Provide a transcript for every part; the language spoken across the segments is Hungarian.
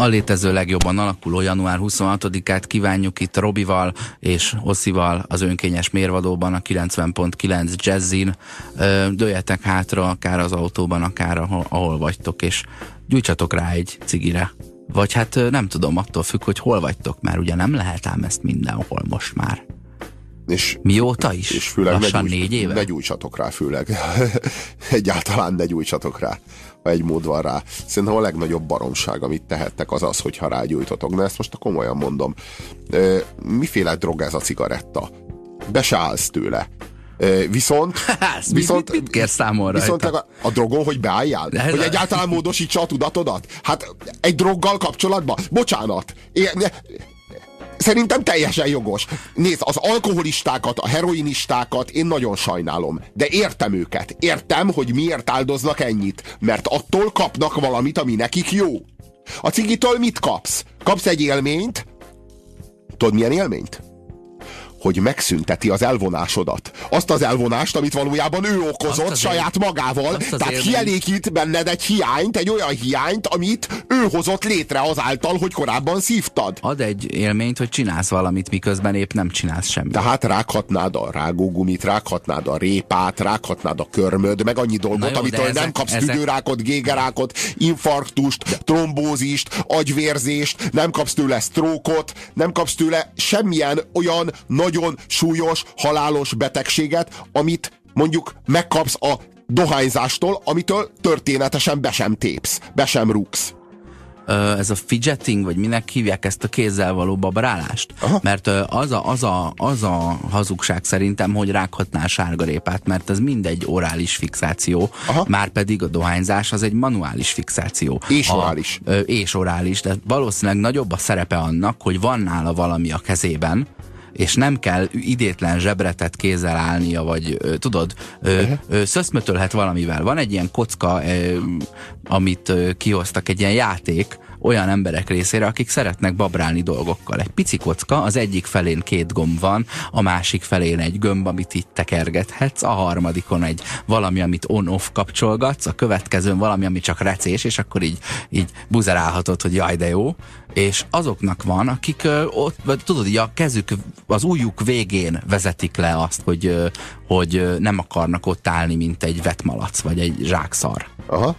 A létező legjobban alakuló január 26-át kívánjuk itt Robival és Oszival az önkényes mérvadóban a 90.9 Jazzin. Dőjetek hátra, akár az autóban, akár ahol, ahol vagytok, és gyújtsatok rá egy cigire. Vagy hát nem tudom, attól függ, hogy hol vagytok, mert ugye nem lehet ám ezt mindenhol most már. És, Mióta is? És főleg Lassan ne gyújts, négy éve? Ne gyújtsatok rá főleg. Egyáltalán ne gyújtsatok rá, ha egy mód van rá. Szerintem a legnagyobb baromság, amit tehettek, az az, hogyha rágyújtotok. Na ezt most a komolyan mondom. Miféle drog ez a cigaretta? Be se állsz tőle. Viszont, viszont, mit, mit kér számol Viszont a, a drogon, hogy beálljál? De hogy egyáltalán módosítsa a tudatodat? Hát egy droggal kapcsolatban? Bocsánat. Én, Szerintem teljesen jogos. Nézd, az alkoholistákat, a heroinistákat én nagyon sajnálom. De értem őket. Értem, hogy miért áldoznak ennyit. Mert attól kapnak valamit, ami nekik jó. A cigitől mit kapsz? Kapsz egy élményt. Tudod, milyen élményt? Hogy megszünteti az elvonásodat. Azt az elvonást, amit valójában ő okozott saját magával. Tehát kielégít benned egy hiányt, egy olyan hiányt, amit ő hozott létre azáltal, hogy korábban szívtad. Ad egy élményt, hogy csinálsz valamit, miközben épp nem csinálsz semmit. Tehát rághatnád a rágógumit, rághatnád a répát, rághatnád a körmöd, meg annyi dolgot, jó, amitől ezek, nem kapsz ezek... tüdőrákot, gégerákot, infarktust, trombózist, agyvérzést, nem kapsz tőle sztrókot, nem kapsz tőle semmilyen olyan nagy nagyon súlyos, halálos betegséget, amit mondjuk megkapsz a dohányzástól, amitől történetesen be sem tépsz, be sem rúgsz ez a fidgeting, vagy minek hívják ezt a kézzel való babrálást? Aha. Mert az a, az, a, az a hazugság szerintem, hogy rághatná sárgarépát, mert ez mindegy orális fixáció, Aha. már pedig a dohányzás az egy manuális fixáció. És a, orális. És orális, de valószínűleg nagyobb a szerepe annak, hogy van nála valami a kezében, és nem kell idétlen zsebretet kézzel állnia, vagy tudod, ö, szöszmötölhet valamivel. Van egy ilyen kocka, amit kihoztak, egy ilyen játék, olyan emberek részére, akik szeretnek babrálni dolgokkal. Egy pici kocka, az egyik felén két gomb van, a másik felén egy gömb, amit itt tekergethetsz, a harmadikon egy valami, amit on-off kapcsolgatsz, a következőn valami, ami csak recés, és akkor így, így buzerálhatod, hogy jaj, de jó. És azoknak van, akik ott, vagy, tudod, így a kezük, az ujjuk végén vezetik le azt, hogy, hogy nem akarnak ott állni, mint egy vetmalac, vagy egy zsákszar. Aha.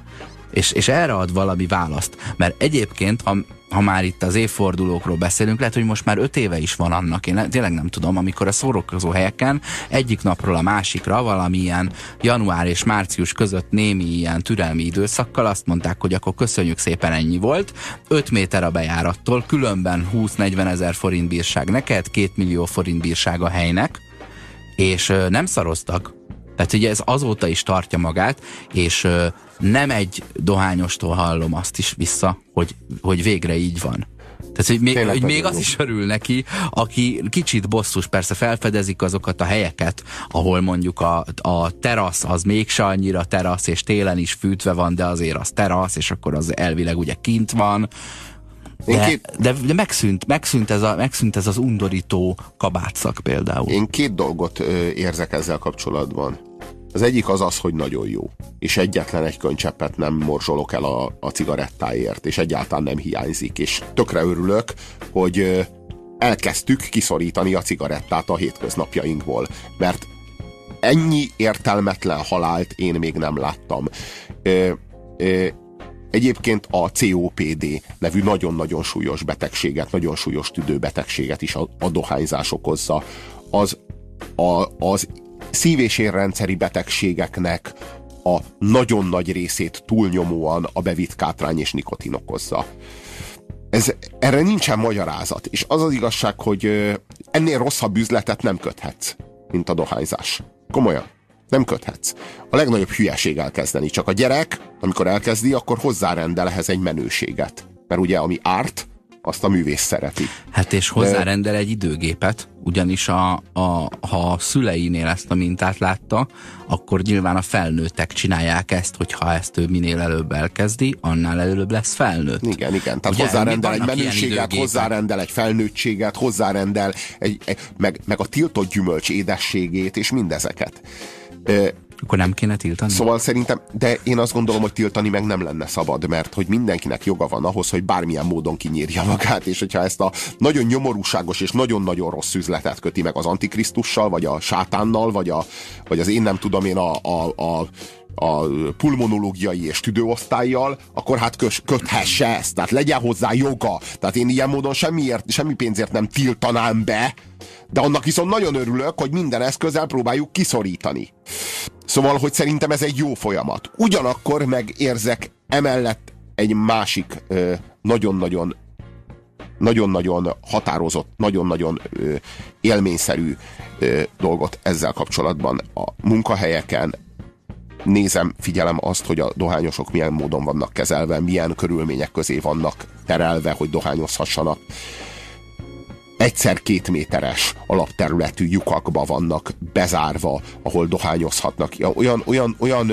És, és erre ad valami választ. Mert egyébként, ha, ha már itt az évfordulókról beszélünk, lehet, hogy most már öt éve is van annak, én tényleg nem tudom, amikor a szórakozó helyeken egyik napról a másikra valamilyen január és március között némi ilyen türelmi időszakkal azt mondták, hogy akkor köszönjük szépen ennyi volt, 5 méter a bejárattól, különben 20-40 ezer forint bírság neked, 2 millió forint bírság a helynek, és nem szaroztak, tehát ugye ez azóta is tartja magát, és nem egy dohányostól hallom azt is vissza, hogy, hogy végre így van. Tehát, hogy még, hogy még az is örül neki, aki kicsit bosszus, persze felfedezik azokat a helyeket, ahol mondjuk a, a terasz az mégse annyira terasz, és télen is fűtve van, de azért az terasz, és akkor az elvileg ugye kint van. De, két... de, de megszűnt, megszűnt, ez a, megszűnt ez az undorító kabátszak például. Én két dolgot ö, érzek ezzel kapcsolatban. Az egyik az az, hogy nagyon jó. És egyetlen egy könycseppet nem morzsolok el a, a cigarettáért, és egyáltalán nem hiányzik. És tökre örülök, hogy elkezdtük kiszorítani a cigarettát a hétköznapjainkból. Mert ennyi értelmetlen halált én még nem láttam. Ö, ö, Egyébként a COPD nevű nagyon-nagyon súlyos betegséget, nagyon súlyos tüdőbetegséget is a, a dohányzás okozza. Az, a, az szív- és érrendszeri betegségeknek a nagyon nagy részét túlnyomóan a bevitt kátrány és nikotin okozza. Ez, erre nincsen magyarázat, és az az igazság, hogy ennél rosszabb üzletet nem köthetsz, mint a dohányzás. Komolyan. Nem köthetsz. A legnagyobb hülyeség elkezdeni. Csak a gyerek, amikor elkezdi, akkor hozzárendel ehhez egy menőséget. Mert ugye, ami árt, azt a művész szereti. Hát és hozzárendel egy időgépet, ugyanis a, a, ha a szüleinél ezt a mintát látta, akkor nyilván a felnőttek csinálják ezt, hogyha ezt ő minél előbb elkezdi, annál előbb lesz felnőtt. Igen, igen. Tehát Ugye, hozzárendel egy menőséget, hozzárendel egy felnőttséget, hozzárendel egy, egy, meg, meg a tiltott gyümölcs édességét, és mindezeket. Akkor nem kéne tiltani? Szóval szerintem, de én azt gondolom, hogy tiltani meg nem lenne szabad, mert hogy mindenkinek joga van ahhoz, hogy bármilyen módon kinyírja magát, és hogyha ezt a nagyon nyomorúságos és nagyon-nagyon rossz üzletet köti meg az Antikrisztussal, vagy a sátánnal, vagy, a, vagy az én nem tudom én a, a, a a pulmonológiai és tüdőosztályjal, akkor hát kös, köthesse ezt, tehát legyen hozzá joga. Tehát én ilyen módon semmiért, semmi pénzért nem tiltanám be, de annak viszont nagyon örülök, hogy minden eszközzel próbáljuk kiszorítani. Szóval, hogy szerintem ez egy jó folyamat. Ugyanakkor meg érzek emellett egy másik nagyon-nagyon nagyon-nagyon határozott, nagyon-nagyon élményszerű dolgot ezzel kapcsolatban. A munkahelyeken nézem, figyelem azt, hogy a dohányosok milyen módon vannak kezelve, milyen körülmények közé vannak terelve, hogy dohányozhassanak egyszer két méteres alapterületű lyukakba vannak bezárva, ahol dohányozhatnak. Olyan, olyan, olyan,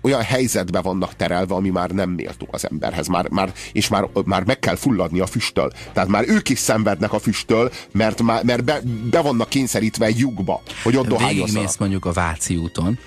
olyan helyzetbe vannak terelve, ami már nem méltó az emberhez. Már, már, és már, már meg kell fulladni a füsttől. Tehát már ők is szenvednek a füsttől, mert, már, mert be, be vannak kényszerítve egy lyukba, hogy ott dohányozzanak. Végigmész mondjuk a Váci úton,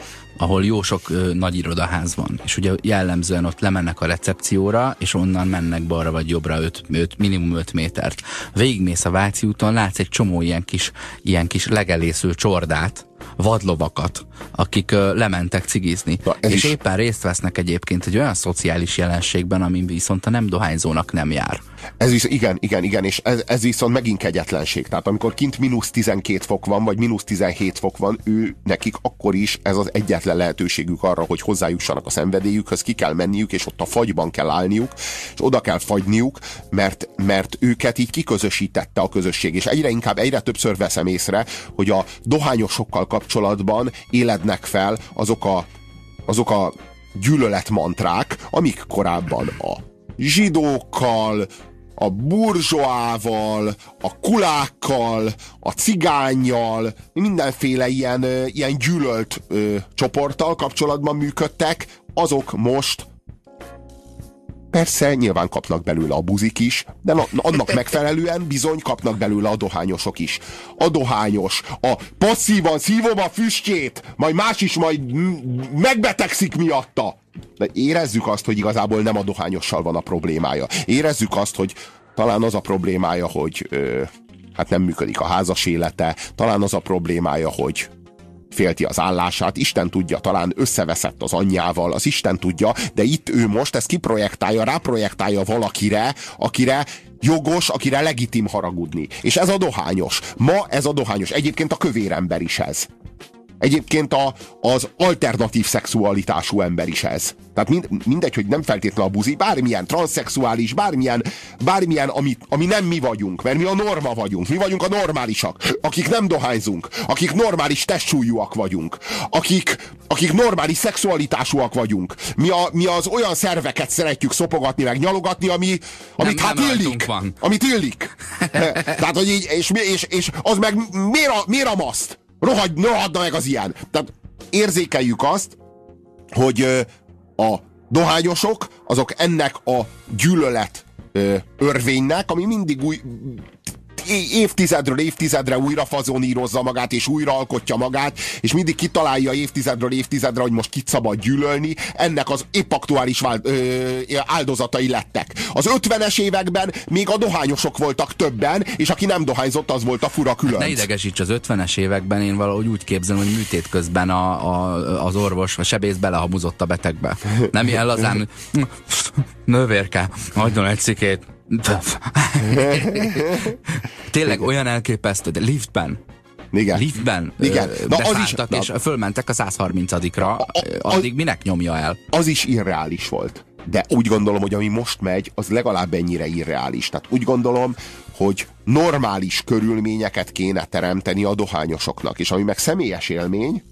ahol jó sok ö, nagy irodaház van, és ugye jellemzően ott lemennek a recepcióra, és onnan mennek balra vagy jobbra 5, 5 minimum 5 métert. Végigmész a Váci úton, látsz egy csomó ilyen kis, ilyen kis legelésző csordát, vadlovakat, akik ö, lementek cigizni. Na, és is... éppen részt vesznek egyébként egy olyan szociális jelenségben, ami viszont a nem dohányzónak nem jár. Ez is, igen, igen, igen, és ez, ez viszont megint kegyetlenség. Tehát amikor kint mínusz 12 fok van, vagy mínusz 17 fok van, ő nekik akkor is ez az egyetlen lehetőségük arra, hogy hozzájussanak a szenvedélyükhöz, ki kell menniük, és ott a fagyban kell állniuk, és oda kell fagyniuk, mert, mert őket így kiközösítette a közösség. És egyre inkább, egyre többször veszem észre, hogy a dohányosokkal kapcsolatban élednek fel azok a, azok a gyűlöletmantrák, amik korábban a zsidókkal, a burzsóával, a kulákkal, a cigányjal, mindenféle ilyen, ilyen gyűlölt ö, csoporttal kapcsolatban működtek, azok most Persze, nyilván kapnak belőle a buzik is, de na, annak megfelelően bizony kapnak belőle a dohányosok is. A dohányos, a passzívan szívom a füstjét, majd más is majd megbetegszik miatta. De érezzük azt, hogy igazából nem a dohányossal van a problémája. Érezzük azt, hogy talán az a problémája, hogy ö, hát nem működik a házas élete, talán az a problémája, hogy félti az állását, Isten tudja, talán összeveszett az anyjával, az Isten tudja, de itt ő most ezt kiprojektálja, ráprojektálja valakire, akire jogos, akire legitim haragudni. És ez a dohányos. Ma ez a dohányos. Egyébként a kövér ember is ez. Egyébként a, az alternatív szexualitású ember is ez. Tehát mind, mindegy, hogy nem feltétlenül a buzi, bármilyen transzexuális, bármilyen, bármilyen ami, ami nem mi vagyunk, mert mi a norma vagyunk, mi vagyunk a normálisak, akik nem dohányzunk, akik normális testsúlyúak vagyunk, akik, akik normális szexualitásúak vagyunk. Mi, a, mi az olyan szerveket szeretjük szopogatni, meg nyalogatni, ami, amit nem, hát nem illik. Van. Amit illik. Tehát, hogy így, és, és, és az meg miért a, miért a maszt? Rohagy, rohadna meg az ilyen. Tehát érzékeljük azt, hogy a dohányosok, azok ennek a gyűlölet örvénynek, ami mindig új, évtizedről évtizedre újra fazonírozza magát, és újra alkotja magát, és mindig kitalálja évtizedről évtizedre, hogy most kit szabad gyűlölni, ennek az épp aktuális vált, ö, áldozatai lettek. Az 50-es években még a dohányosok voltak többen, és aki nem dohányzott, az volt a fura különc. Ne idegesíts, az 50-es években én valahogy úgy képzelem, hogy műtét közben a, a, az orvos, a sebész belehamuzott a betegbe. Nem ilyen lazán, nővérke, adjon egy szikét, Tényleg olyan elképesztő, de liftben. Igen. Liftben Igen. Na, az is, na, és fölmentek a 130-ra, addig minek nyomja el? Az is irreális volt. De úgy gondolom, hogy ami most megy, az legalább ennyire irreális. Tehát úgy gondolom, hogy normális körülményeket kéne teremteni a dohányosoknak. És ami meg személyes élmény,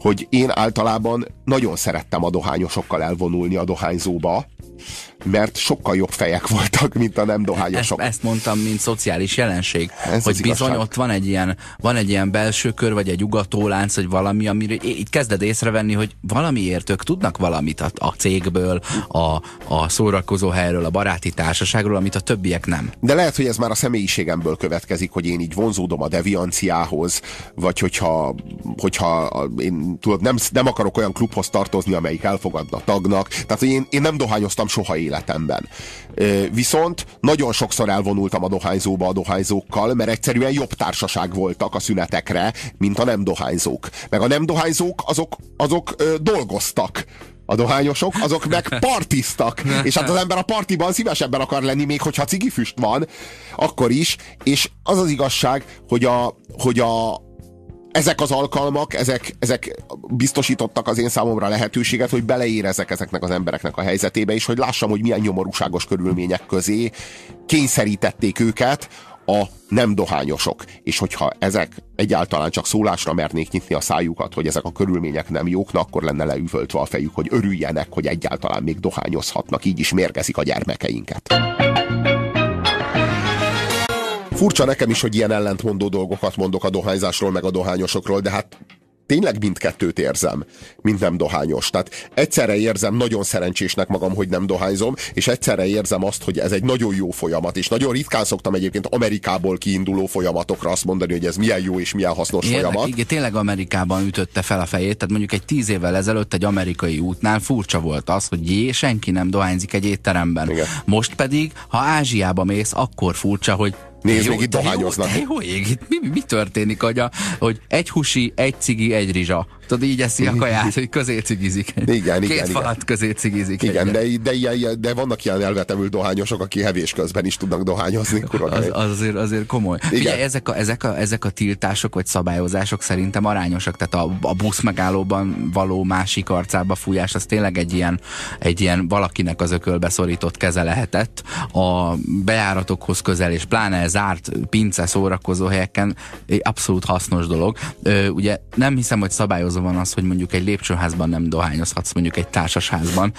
hogy én általában nagyon szerettem a dohányosokkal elvonulni a dohányzóba, mert sokkal jobb fejek voltak, mint a nem dohányosok. Ezt, ezt mondtam, mint szociális jelenség, Ez hogy bizony igazság. ott van egy, ilyen, van egy ilyen belső kör, vagy egy ugatólánc, vagy valami, amire így kezded észrevenni, hogy valamiért ők tudnak valamit a, a cégből, a, a szórakozó helyről, a baráti társaságról, amit a többiek nem. De lehet, hogy ez már a személyiségemből következik, hogy én így vonzódom a devianciához, vagy hogyha, hogyha én tudod, nem, nem akarok olyan klubhoz tartozni, amelyik elfogadna tagnak. Tehát, hogy én, én nem dohányoztam soha életemben. Viszont nagyon sokszor elvonultam a dohányzóba a dohányzókkal, mert egyszerűen jobb társaság voltak a szünetekre, mint a nem dohányzók. Meg a nem dohányzók azok, azok dolgoztak a dohányosok, azok meg partiztak. És hát az ember a partiban szívesebben akar lenni, még hogyha cigifüst van, akkor is. És az az igazság, hogy a, hogy a, ezek az alkalmak, ezek, ezek biztosítottak az én számomra lehetőséget, hogy beleérezek ezeknek az embereknek a helyzetébe, és hogy lássam, hogy milyen nyomorúságos körülmények közé kényszerítették őket a nem dohányosok. És hogyha ezek egyáltalán csak szólásra mernék nyitni a szájukat, hogy ezek a körülmények nem jók, akkor lenne leüvöltve a fejük, hogy örüljenek, hogy egyáltalán még dohányozhatnak, így is mérgezik a gyermekeinket. Furcsa nekem is, hogy ilyen ellentmondó dolgokat mondok a dohányzásról, meg a dohányosokról, de hát tényleg mindkettőt érzem, mint nem dohányos. Tehát egyszerre érzem nagyon szerencsésnek magam, hogy nem dohányzom, és egyszerre érzem azt, hogy ez egy nagyon jó folyamat, és nagyon ritkán szoktam egyébként Amerikából kiinduló folyamatokra azt mondani, hogy ez milyen jó és milyen hasznos Érdek, folyamat. Igen, tényleg Amerikában ütötte fel a fejét, tehát mondjuk egy tíz évvel ezelőtt egy amerikai útnál furcsa volt az, hogy jé, senki nem dohányzik egy étteremben. Igen. Most pedig, ha Ázsiába mész, akkor furcsa, hogy Nézd, még itt dohányoznak. Jó, jó, ég, itt mi, mi történik, hogy, a, hogy egy husi, egy cigi, egy rizsa. Tudod, így eszi a kaját, hogy közé cigizik. Igen, Két igen, falat igen. közé cigizik. Igen, de, de, de, de, vannak ilyen elvetemül dohányosok, akik hevés közben is tudnak dohányozni. Az, az azért, azért komoly. Igen. Figyelj, ezek a, ezek, a, ezek a tiltások vagy szabályozások szerintem arányosak. Tehát a, a busz megállóban való másik arcába fújás, az tényleg egy ilyen, egy ilyen valakinek az ökölbe szorított keze lehetett. A bejáratokhoz közel és pláne zárt pince szórakozó helyeken abszolút hasznos dolog. Ugye nem hiszem, hogy szabályozó van az, hogy mondjuk egy lépcsőházban nem dohányozhatsz, mondjuk egy társasházban,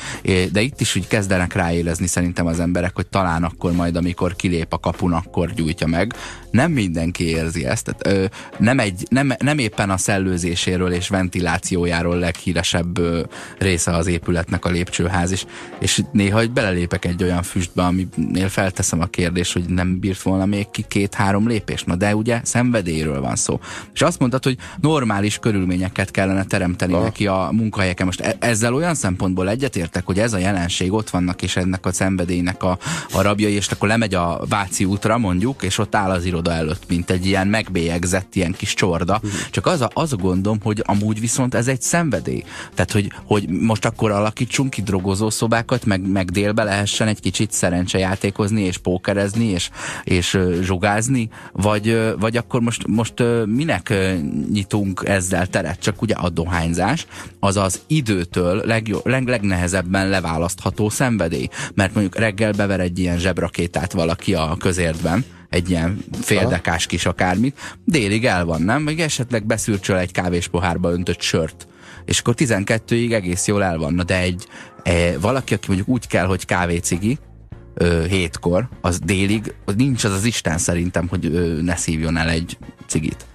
de itt is úgy kezdenek ráélezni szerintem az emberek, hogy talán akkor majd, amikor kilép a kapun, akkor gyújtja meg. Nem mindenki érzi ezt. Tehát, ö, nem, egy, nem, nem éppen a szellőzéséről és ventilációjáról leghíresebb ö, része az épületnek a lépcsőház is. És néha hogy belelépek egy olyan füstbe, aminél felteszem a kérdést, hogy nem bírt volna még ki két-három lépést. Na de ugye szenvedélyről van szó. És azt mondtad, hogy normális körülményeket kell kellene teremteni Aha. neki a munkahelyeken. Most e- ezzel olyan szempontból egyetértek, hogy ez a jelenség ott vannak, és ennek a szenvedélynek a, a rabjai, és akkor lemegy a Váci útra mondjuk, és ott áll az iroda előtt, mint egy ilyen megbélyegzett ilyen kis csorda. Uh-huh. Csak az a, az a gondom, hogy amúgy viszont ez egy szenvedély. Tehát, hogy, hogy most akkor alakítsunk ki drogozó szobákat, meg, meg délbe lehessen egy kicsit szerencsejátékozni, és pókerezni, és, és zsugázni, vagy, vagy akkor most, most minek nyitunk ezzel teret? Csak ugye a dohányzás az az időtől legjo, leg, legnehezebben leválasztható szenvedély. Mert mondjuk reggel bever egy ilyen zsebrakétát valaki a közértben, egy ilyen féldekás kis akármit, délig el van, nem? Meg esetleg beszürcsöl egy kávéspohárba öntött sört és akkor 12-ig egész jól el van. Na de egy e, valaki, aki mondjuk úgy kell, hogy kávécigi, ö, hétkor, az délig, az nincs az az Isten szerintem, hogy ö, ne szívjon el egy cigit.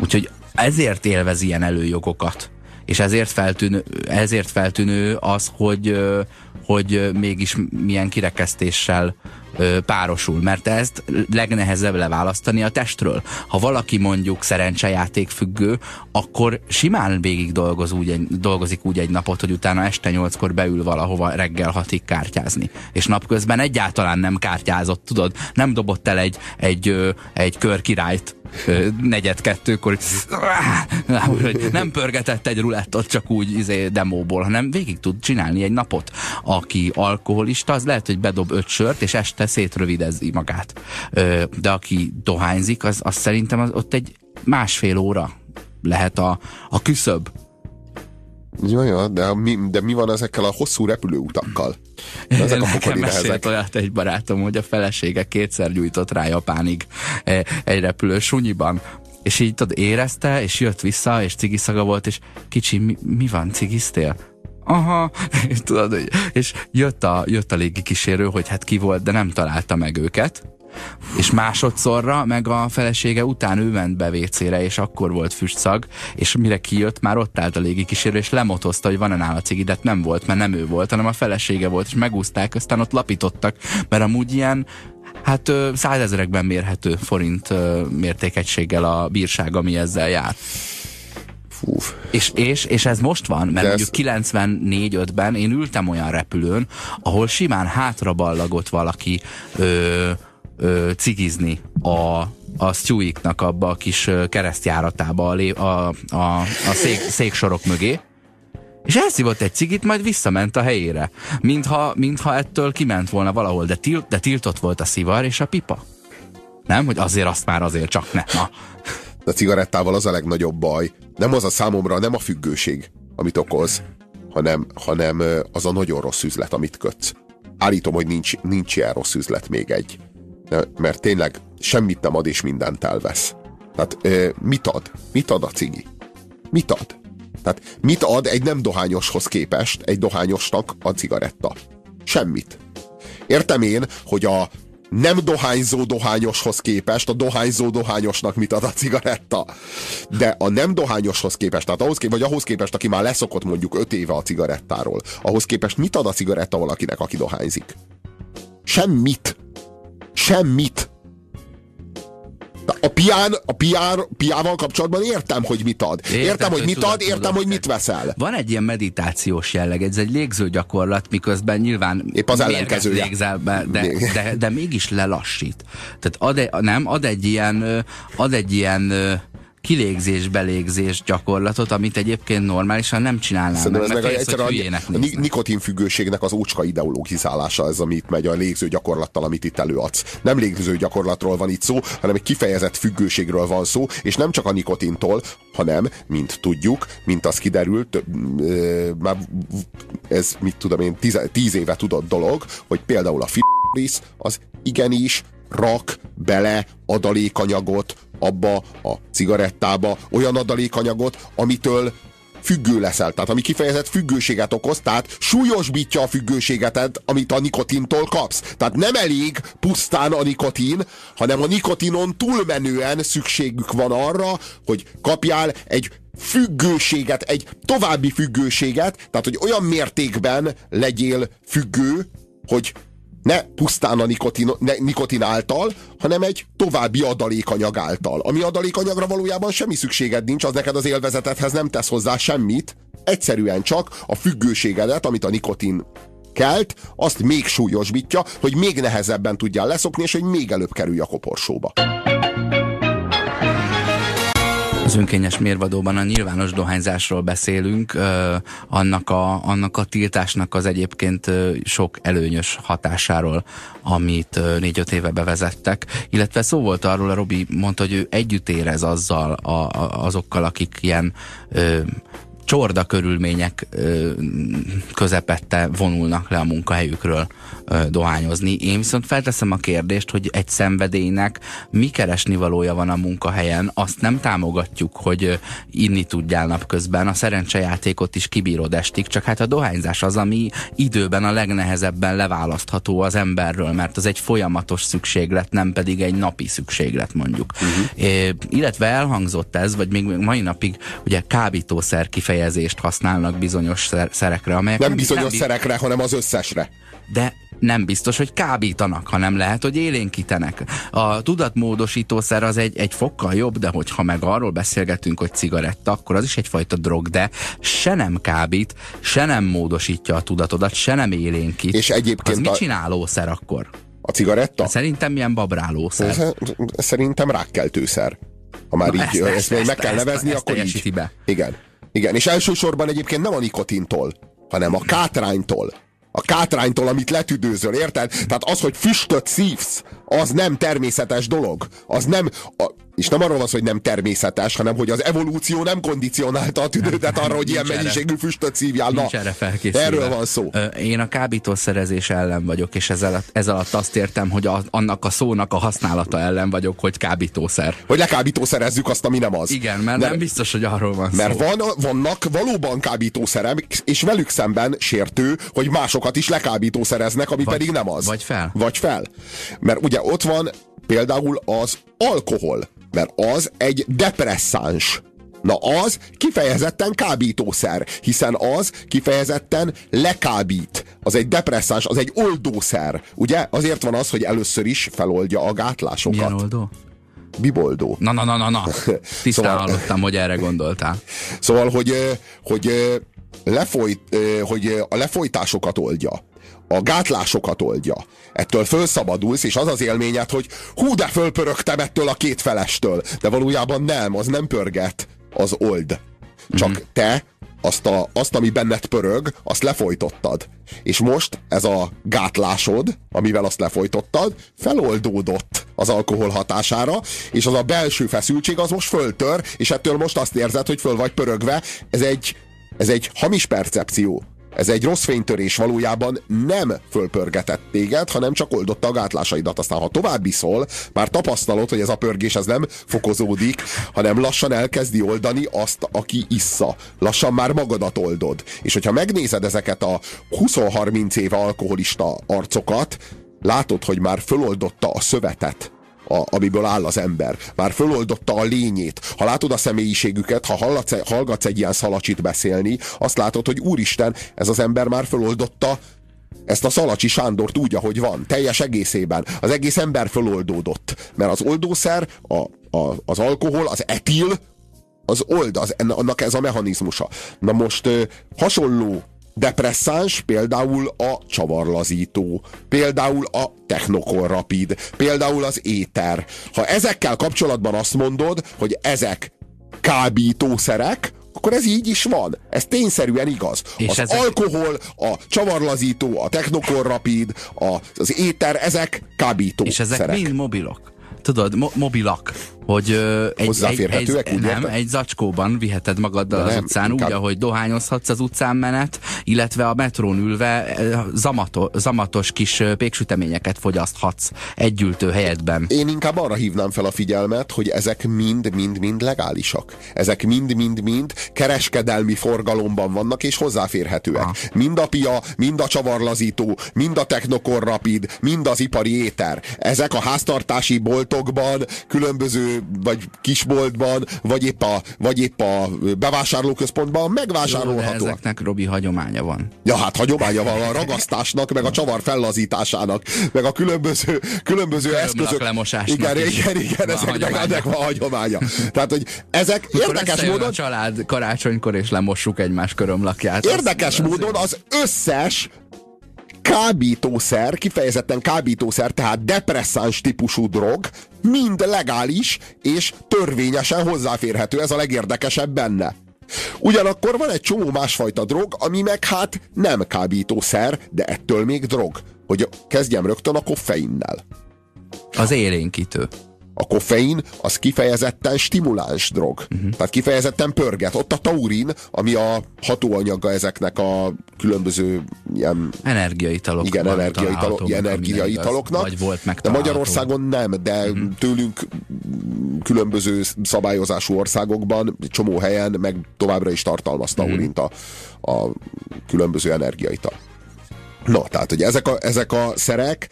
Úgyhogy ezért élvez ilyen előjogokat. És ezért feltűnő, ezért feltűnő az, hogy, hogy mégis milyen kirekesztéssel párosul, mert ezt legnehezebb leválasztani a testről. Ha valaki mondjuk szerencsejáték függő, akkor simán végig dolgoz úgy egy, dolgozik úgy egy napot, hogy utána este nyolckor beül valahova reggel hatig kártyázni. És napközben egyáltalán nem kártyázott, tudod? Nem dobott el egy, egy, egy körkirályt negyed kettőkor, nem pörgetett egy rulettot csak úgy izé, demóból, hanem végig tud csinálni egy napot. Aki alkoholista, az lehet, hogy bedob öt sört, és este szétrövidezi magát. De aki dohányzik, az, az szerintem az, ott egy másfél óra lehet a, a küszöb. Jó, jó, de mi, de mi van ezekkel a hosszú repülőutakkal? Ezek a Nekem mesélt olyat egy barátom, hogy a felesége kétszer gyújtott rá Japánig e, egy repülő sunyiban, és így tudod, érezte, és jött vissza, és cigiszaga volt, és kicsi, mi, mi van, cigiztél? Aha, és tudod, és jött a, jött a légi kísérő, hogy hát ki volt, de nem találta meg őket. És másodszorra, meg a felesége után ő ment be WC-re, és akkor volt füstszag, és mire kijött, már ott állt a légi kísérő, és lemotozta, hogy van-e nála cigi, de hát nem volt, mert nem ő volt, hanem a felesége volt, és megúzták, aztán ott lapítottak, mert amúgy ilyen hát százezerekben mérhető forint mértékegységgel a bírság, ami ezzel jár. Fú. És, és, és ez most van, mert De mondjuk 94-5-ben én ültem olyan repülőn, ahol simán hátra ballagott valaki ö, ö, cigizni a, a Stewie-knak abba a kis keresztjáratába a, a, a, a szék, széksorok mögé, és elszívott egy cigit, majd visszament a helyére. Mintha, mintha ettől kiment volna valahol, de, tilt, de tiltott volt a szivar és a pipa. Nem? Hogy azért azt már azért csak ne. Na. A cigarettával az a legnagyobb baj. Nem az a számomra, nem a függőség, amit okoz, hanem, hanem az a nagyon rossz üzlet, amit kötsz. Állítom, hogy nincs, nincs ilyen rossz üzlet még egy. De- Mert tényleg semmit nem ad és mindent elvesz. Tehát ö, mit ad? Mit ad a cigi? Mit ad? Tehát mit ad egy nem dohányoshoz képest egy dohányosnak a cigaretta? Semmit. Értem én, hogy a nem dohányzó dohányoshoz képest a dohányzó dohányosnak mit ad a cigaretta. De a nem dohányoshoz képest, tehát ahhoz képest, vagy ahhoz képest, aki már leszokott mondjuk 5 éve a cigarettáról, ahhoz képest mit ad a cigaretta valakinek, aki dohányzik? Semmit. Semmit. De A pián, a pián, piával kapcsolatban értem, hogy mit ad. Értem, értem hogy mit ad, értem, hogy mit veszel. Van egy ilyen meditációs jelleg, ez egy légző gyakorlat, miközben nyilván Épp az ellenkezője. légzel be, de, Még. de, de, mégis lelassít. Tehát ad, egy- nem, ad egy ilyen, ad egy ilyen kilégzés-belégzés gyakorlatot, amit egyébként normálisan nem csinálnál Szerintem ez meg, a, félsz, egyszerűen hülyének a, a nikotinfüggőségnek az ócska ideologizálása ez, amit megy a légző gyakorlattal, amit itt előadsz. Nem légző gyakorlatról van itt szó, hanem egy kifejezett függőségről van szó, és nem csak a nikotintól, hanem, mint tudjuk, mint az kiderült, ö, már ez, mit tudom én, tíz, tíz éve tudott dolog, hogy például a f***rész az igenis rak bele adalékanyagot abba a cigarettába, olyan adalékanyagot, amitől függő leszel, tehát ami kifejezett függőséget okoz, tehát súlyosbítja a függőségetet, amit a nikotintól kapsz. Tehát nem elég pusztán a nikotin, hanem a nikotinon túlmenően szükségük van arra, hogy kapjál egy függőséget, egy további függőséget, tehát hogy olyan mértékben legyél függő, hogy ne pusztán a nikotin, ne, nikotin által, hanem egy további adalékanyag által. Ami adalékanyagra valójában semmi szükséged nincs, az neked az élvezetedhez nem tesz hozzá semmit, egyszerűen csak a függőségedet, amit a nikotin kelt, azt még súlyosbítja, hogy még nehezebben tudjál leszokni, és hogy még előbb kerülj a koporsóba. Az önkényes mérvadóban a nyilvános dohányzásról beszélünk, annak, a, annak a tiltásnak az egyébként sok előnyös hatásáról, amit négy-öt éve bevezettek, illetve szó volt arról, a Robi mondta, hogy ő együtt érez azzal, a, a, azokkal, akik ilyen csorda körülmények ö, közepette vonulnak le a munkahelyükről ö, dohányozni. Én viszont felteszem a kérdést, hogy egy szenvedélynek mi keresni valója van a munkahelyen, azt nem támogatjuk, hogy ö, inni tudjál napközben, a szerencsejátékot is kibírod estig, csak hát a dohányzás az, ami időben a legnehezebben leválasztható az emberről, mert az egy folyamatos szükséglet, nem pedig egy napi szükséglet mondjuk. Uh-huh. É, illetve elhangzott ez, vagy még mai napig ugye kábítószer kifejezést használnak bizonyos szer- szerekre, amelyek Nem bizonyos nem, szerekre, hanem az összesre. de nem biztos, hogy kábítanak, hanem lehet, hogy élénkítenek. A tudatmódosítószer az egy, egy fokkal jobb, de hogyha meg arról beszélgetünk, hogy cigaretta, akkor az is egyfajta drog, de se nem kábít, se nem módosítja a tudatodat, se nem élénkít. És egyébként az mit csinálószer akkor? A cigaretta? Szerintem milyen babrálószer. Szerintem rákkeltőszer. Ha már így, ezt- ezt, ezt- ezt, meg ezt- kell ezt- nevezni, ezt akkor teljesíti így. be. Igen. Igen, és elsősorban egyébként nem a nikotintól, hanem a kátránytól. A kátránytól, amit letüdőzöl, érted? Tehát az, hogy füstöt szívsz, az nem természetes dolog. Az nem, a, és nem arról van hogy nem természetes, hanem hogy az evolúció nem kondicionálta a tüdődet arra, hogy ilyen mennyiségű füstöt szívjál. Nincs Na, erre felkészülve. Erről van szó. Én a kábítószerezés ellen vagyok, és ezzel, ez alatt azt értem, hogy a, annak a szónak a használata ellen vagyok, hogy kábítószer. Hogy lekábítószerezzük azt, ami nem az. Igen, mert nem, nem biztos, hogy arról van mert szó. Mert van, vannak valóban kábítószerek, és velük szemben sértő, hogy másokat is lekábítószereznek, ami vagy, pedig nem az. Vagy fel. Vagy fel. Mert ugye ott van például az alkohol, mert az egy depresszáns. Na az kifejezetten kábítószer, hiszen az kifejezetten lekábít. Az egy depresszáns, az egy oldószer. Ugye? Azért van az, hogy először is feloldja a gátlásokat. Milyen oldó? Biboldó. Na, na, na, na, na. Tisztán szóval, hallottam, hogy erre gondoltál. Szóval, hogy, hogy, lefolyt, hogy a lefolytásokat oldja a gátlásokat oldja. Ettől fölszabadulsz, és az az élményed, hogy hú, de fölpörögtem ettől a két felestől. De valójában nem, az nem pörget, az old. Csak mm-hmm. te azt, a, azt, ami benned pörög, azt lefolytottad. És most ez a gátlásod, amivel azt lefolytottad, feloldódott az alkohol hatására, és az a belső feszültség az most föltör, és ettől most azt érzed, hogy föl vagy pörögve. Ez egy, ez egy hamis percepció. Ez egy rossz fénytörés valójában nem fölpörgetett téged, hanem csak oldotta a gátlásaidat. Aztán ha tovább iszol, már tapasztalod, hogy ez a pörgés ez nem fokozódik, hanem lassan elkezdi oldani azt, aki issza. Lassan már magadat oldod. És hogyha megnézed ezeket a 20-30 éve alkoholista arcokat, látod, hogy már föloldotta a szövetet a, amiből áll az ember. Már föloldotta a lényét. Ha látod a személyiségüket, ha hallatsz, hallgatsz egy ilyen szalacsit beszélni, azt látod, hogy úristen, ez az ember már föloldotta ezt a Szalacsi Sándort úgy, ahogy van, teljes egészében. Az egész ember föloldódott. Mert az oldószer, a, a, az alkohol, az etil, az old, az, annak ez a mechanizmusa. Na most hasonló depresszáns, például a csavarlazító, például a technokorrapid, például az éter. Ha ezekkel kapcsolatban azt mondod, hogy ezek kábítószerek, akkor ez így is van. Ez tényszerűen igaz. És az ezek... alkohol, a csavarlazító, a technokorrapid, a, az éter, ezek kábítószerek. És ezek mind mobilok. Tudod, mo mobilak hogy egy, Hozzáférhetőek, egy, egy, nem, egy zacskóban viheted magaddal nem, az utcán, inkább... úgy, ahogy dohányozhatsz az utcán menet, illetve a metrón ülve zamato, zamatos kis péksüteményeket fogyaszthatsz együltő helyetben. Én inkább arra hívnám fel a figyelmet, hogy ezek mind-mind-mind legálisak. Ezek mind-mind-mind kereskedelmi forgalomban vannak és hozzáférhetőek. Ah. Mind a pia, mind a csavarlazító, mind a technokorrapid, mind az ipari éter. Ezek a háztartási boltokban különböző vagy kisboltban, vagy épp a, vagy épp a bevásárlóközpontban megvásárolhatóak. Jó, ezeknek Robi hagyománya van. Ja, hát hagyománya van a ragasztásnak, meg a csavar fellazításának, meg a különböző, különböző eszközök. Igen, igen, igen, ezeknek ennek van hagyománya. Tehát, hogy ezek Mikor érdekes módon... a család karácsonykor és lemossuk egymás körömlakját. Érdekes az, módon az összes kábítószer, kifejezetten kábítószer, tehát depresszáns típusú drog, mind legális és törvényesen hozzáférhető. Ez a legérdekesebb benne. Ugyanakkor van egy csomó másfajta drog, ami meg hát nem kábítószer, de ettől még drog. Hogy kezdjem rögtön a koffeinnel. Az élénkítő a koffein az kifejezetten stimuláns drog. Uh-huh. Tehát kifejezetten pörget. Ott a taurin, ami a hatóanyaga ezeknek a különböző ilyen... Energiaitalok. Igen, energiaitalok, energiaitaloknak. Vagy volt De Magyarországon nem, de uh-huh. tőlünk különböző szabályozású országokban, csomó helyen meg továbbra is tartalmaz mhm. taurint a, a különböző energiaital. No, tehát, hogy ezek a, ezek a szerek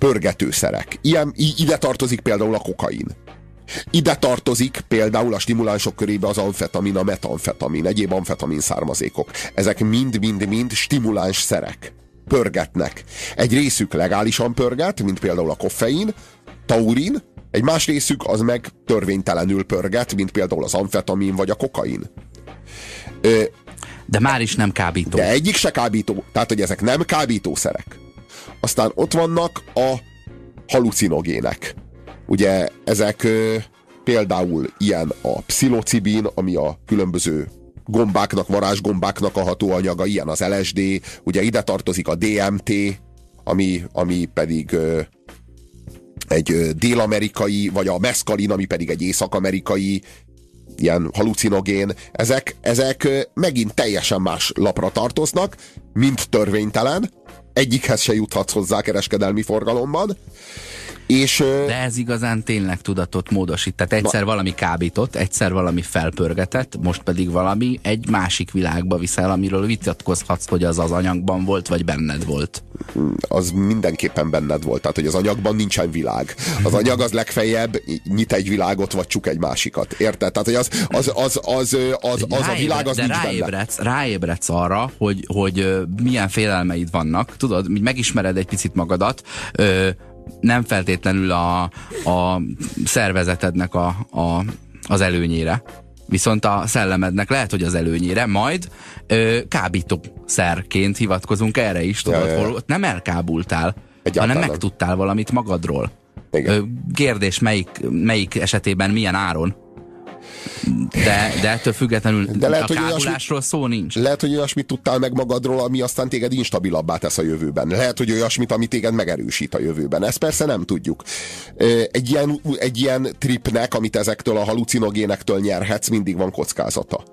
pörgetőszerek. Ilyen, ide tartozik például a kokain. Ide tartozik például a stimulánsok körébe az amfetamin, a metamfetamin, egyéb amfetamin származékok. Ezek mind-mind-mind stimuláns szerek. Pörgetnek. Egy részük legálisan pörget, mint például a koffein, taurin, egy más részük az meg törvénytelenül pörget, mint például az amfetamin vagy a kokain. Ö, de már is nem kábító. De egyik se kábító. Tehát, hogy ezek nem kábítószerek. Aztán ott vannak a halucinogének. Ugye ezek ö, például ilyen a pszilocibin, ami a különböző gombáknak, varázsgombáknak a hatóanyaga, ilyen az LSD, ugye ide tartozik a DMT, ami, ami pedig ö, egy dél-amerikai, vagy a meszkalin, ami pedig egy észak-amerikai ilyen halucinogén, ezek, ezek megint teljesen más lapra tartoznak, mint törvénytelen, egyikhez se juthatsz hozzá kereskedelmi forgalomban, és, De ez igazán tényleg tudatot módosít. Tehát egyszer valami kábított, egyszer valami felpörgetett, most pedig valami egy másik világba viszel, amiről vitatkozhatsz, hogy az az anyagban volt, vagy benned volt. Az mindenképpen benned volt. Tehát, hogy az anyagban nincsen világ. Az anyag az legfeljebb nyit egy világot, vagy csuk egy másikat. Érted? Tehát, hogy az, az, az, az, az, az a világ az de nincs ráébredsz, benne. ráébredsz arra, hogy, hogy milyen félelmeid vannak. Tudod, megismered egy picit magadat, nem feltétlenül a, a szervezetednek a, a, az viszont a szellemednek lehet, hogy az előnyére, majd ö, kábítószerként hivatkozunk erre is, tudod, ja, ja, ja. nem elkábultál, Egyáltalán hanem megtudtál valamit magadról. Igen. Ö, kérdés, melyik, melyik esetében milyen áron? De, de ettől függetlenül de lehet, a kábulásról olyasmi, szó nincs. Lehet, hogy olyasmit tudtál meg magadról, ami aztán téged instabilabbá tesz a jövőben. Lehet, hogy olyasmit, ami téged megerősít a jövőben. Ezt persze nem tudjuk. Egy ilyen, egy ilyen tripnek, amit ezektől a halucinogénektől nyerhetsz, mindig van kockázata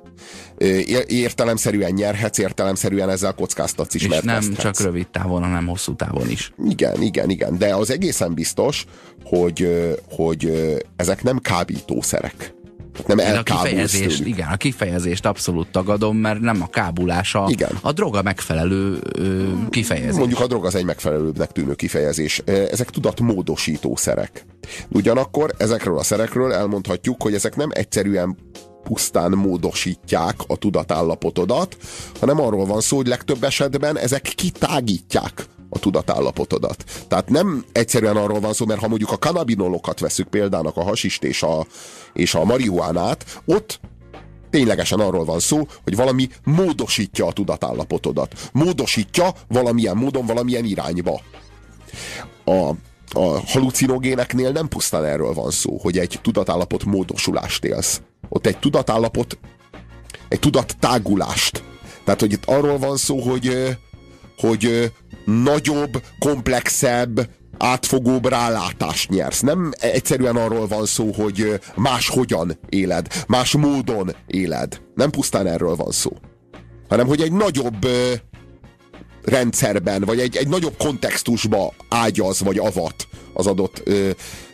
értelemszerűen nyerhetsz, értelemszerűen ezzel kockáztatsz is. És nem csak rövid távon, hanem hosszú távon is. Igen, igen, igen. De az egészen biztos, hogy, hogy ezek nem kábítószerek nem a kifejezést, igen, a kifejezést abszolút tagadom, mert nem a kábulása igen. a droga megfelelő ö, kifejezés. Mondjuk a droga az egy megfelelőbbnek tűnő kifejezés. Ezek tudatmódosító szerek. Ugyanakkor ezekről a szerekről elmondhatjuk, hogy ezek nem egyszerűen pusztán módosítják a tudatállapotodat, hanem arról van szó, hogy legtöbb esetben ezek kitágítják a tudatállapotodat. Tehát nem egyszerűen arról van szó, mert ha mondjuk a kanabinolokat veszük példának a hasist és a, és a marihuánát, ott ténylegesen arról van szó, hogy valami módosítja a tudatállapotodat. Módosítja valamilyen módon, valamilyen irányba. A, a halucinogéneknél nem pusztán erről van szó, hogy egy tudatállapot módosulást élsz. Ott egy tudatállapot, egy tudattágulást. Tehát, hogy itt arról van szó, hogy, hogy nagyobb, komplexebb, átfogóbb rálátást nyersz. Nem egyszerűen arról van szó, hogy más hogyan éled, más módon éled. Nem pusztán erről van szó. Hanem, hogy egy nagyobb rendszerben, vagy egy, egy nagyobb kontextusba ágyaz, vagy avat az adott ö,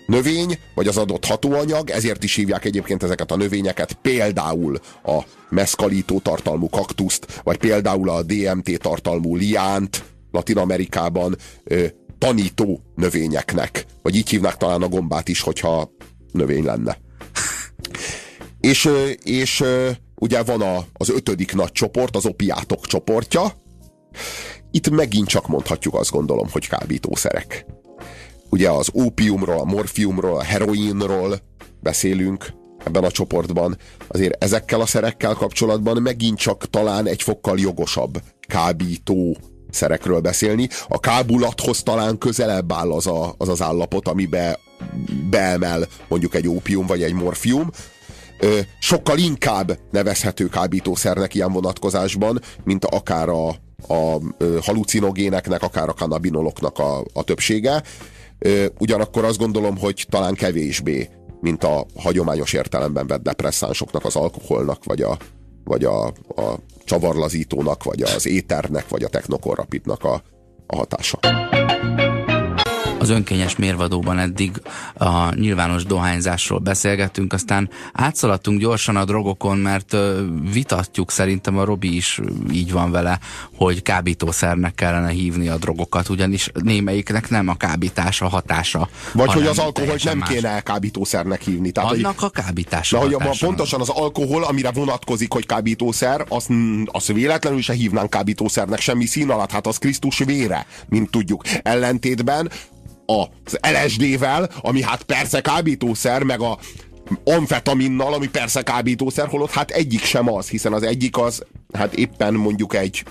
növény, vagy az adott hatóanyag, ezért is hívják egyébként ezeket a növényeket, például a meszkalító tartalmú kaktuszt, vagy például a DMT tartalmú liánt, Latin Amerikában ö, tanító növényeknek. Vagy így hívnák talán a gombát is, hogyha növény lenne. és, és ugye van a, az ötödik nagy csoport, az opiátok csoportja. Itt megint csak mondhatjuk azt gondolom, hogy kábítószerek. Ugye az ópiumról, a morfiumról, a heroinról beszélünk ebben a csoportban. Azért ezekkel a szerekkel kapcsolatban megint csak talán egy fokkal jogosabb kábító szerekről beszélni. A kábulathoz talán közelebb áll az a, az, az állapot, amibe beemel mondjuk egy ópium vagy egy morfium, sokkal inkább nevezhető kábítószernek ilyen vonatkozásban, mint akár a, a halucinogéneknek, akár a kannabinoloknak a, a többsége. Ugyanakkor azt gondolom, hogy talán kevésbé, mint a hagyományos értelemben vett depresszánsoknak, az alkoholnak, vagy a, vagy a, a csavarlazítónak, vagy az éternek, vagy a technokorrapitnak a, a hatása az önkényes mérvadóban eddig a nyilvános dohányzásról beszélgettünk, aztán átszaladtunk gyorsan a drogokon, mert vitatjuk szerintem a Robi is így van vele, hogy kábítószernek kellene hívni a drogokat, ugyanis némelyiknek nem a kábítás a hatása. Vagy hogy az alkoholt nem más. kéne kábítószernek hívni. Tehát, Annak hogy, a kábítás. De hogy a, pontosan az alkohol, amire vonatkozik, hogy kábítószer, azt, azt véletlenül se hívnánk kábítószernek semmi szín alatt, hát az Krisztus vére, mint tudjuk. Ellentétben az LSD-vel, ami hát persze kábítószer, meg a amfetaminnal, ami persze kábítószer, holott hát egyik sem az, hiszen az egyik az, hát éppen mondjuk egy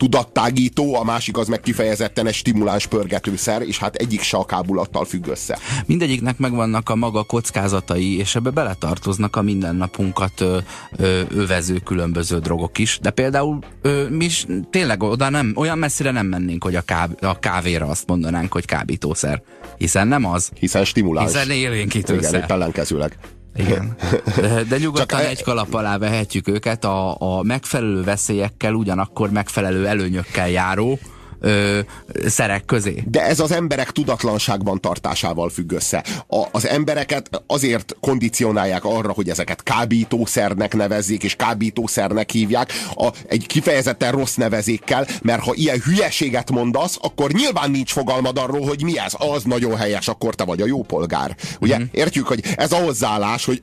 tudattágító, a másik az meg kifejezetten egy stimuláns pörgetőszer, és hát egyik se a kábulattal függ össze. Mindegyiknek megvannak a maga kockázatai, és ebbe beletartoznak a mindennapunkat ö, ö, övező különböző drogok is. De például ö, mi is tényleg oda nem, olyan messzire nem mennénk, hogy a, káv, a kávéra azt mondanánk, hogy kábítószer. Hiszen nem az. Hiszen stimuláns. Hiszen élénkítőszer. Igen, épp ellenkezőleg. Igen. De, de nyugodtan Csak egy kalap alá vehetjük őket a, a megfelelő veszélyekkel, ugyanakkor megfelelő előnyökkel járó ö, szerek közé. De ez az emberek tudatlanságban tartásával függ össze. A, az embereket azért kondicionálják arra, hogy ezeket kábítószernek nevezzék, és kábítószernek hívják, a, egy kifejezetten rossz nevezékkel, mert ha ilyen hülyeséget mondasz, akkor nyilván nincs fogalmad arról, hogy mi ez. Az nagyon helyes, akkor te vagy a jó polgár. Ugye? Mm. Értjük, hogy ez a hozzáállás, hogy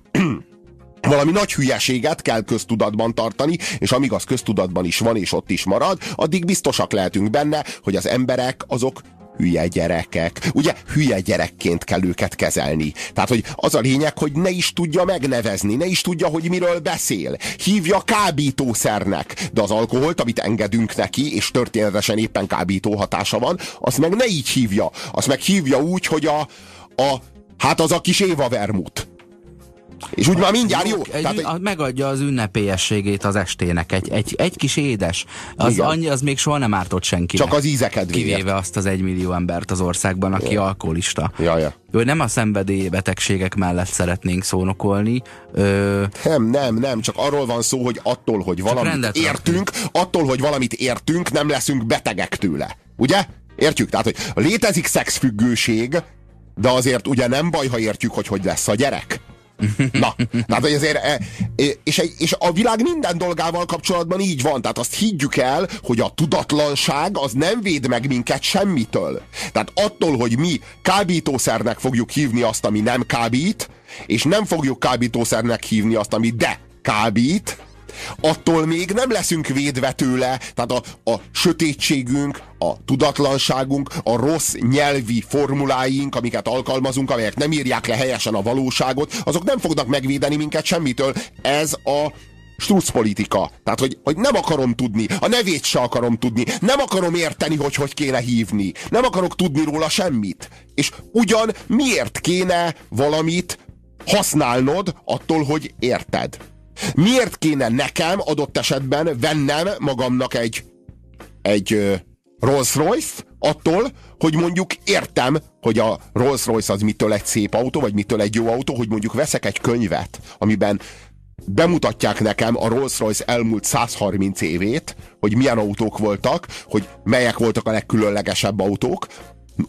valami nagy hülyeséget kell köztudatban tartani, és amíg az köztudatban is van, és ott is marad, addig biztosak lehetünk benne, hogy az emberek azok hülye gyerekek. Ugye hülye gyerekként kell őket kezelni. Tehát, hogy az a lényeg, hogy ne is tudja megnevezni, ne is tudja, hogy miről beszél. Hívja kábítószernek, de az alkoholt, amit engedünk neki, és történetesen éppen kábító hatása van, azt meg ne így hívja. Azt meg hívja úgy, hogy a, a hát az a kis Éva Vermut. És úgy már mindjárt jó. Egy, Tehát, egy... Megadja az ünnepélyességét az estének. Egy, egy, egy kis édes. Az, annyi, az még soha nem ártott senki. Csak az ízeket Kivéve azt az egymillió embert az országban, aki ja. alkoholista. Ja, ja. Ő nem a szenvedélybetegségek mellett szeretnénk szónokolni. Ö... Nem, nem, nem. Csak arról van szó, hogy attól, hogy valamit értünk, attól, hogy valamit értünk, nem leszünk betegek tőle. Ugye? Értjük? Tehát, hogy létezik szexfüggőség, de azért ugye nem baj, ha értjük, hogy hogy lesz a gyerek. Na, tehát hogy azért, e, e, és, és a világ minden dolgával kapcsolatban így van, tehát azt higgyük el, hogy a tudatlanság az nem véd meg minket semmitől. Tehát attól, hogy mi kábítószernek fogjuk hívni azt, ami nem kábít, és nem fogjuk kábítószernek hívni azt, ami de kábít, attól még nem leszünk védve tőle, tehát a, a sötétségünk, a tudatlanságunk, a rossz nyelvi formuláink, amiket alkalmazunk, amelyek nem írják le helyesen a valóságot, azok nem fognak megvédeni minket semmitől. Ez a strusz politika. Tehát, hogy, hogy nem akarom tudni, a nevét se akarom tudni, nem akarom érteni, hogy hogy kéne hívni, nem akarok tudni róla semmit. És ugyan miért kéne valamit használnod attól, hogy érted? Miért kéne nekem adott esetben vennem magamnak egy, egy Rolls Royce attól, hogy mondjuk értem, hogy a Rolls Royce az mitől egy szép autó, vagy mitől egy jó autó, hogy mondjuk veszek egy könyvet, amiben bemutatják nekem a Rolls-Royce elmúlt 130 évét, hogy milyen autók voltak, hogy melyek voltak a legkülönlegesebb autók,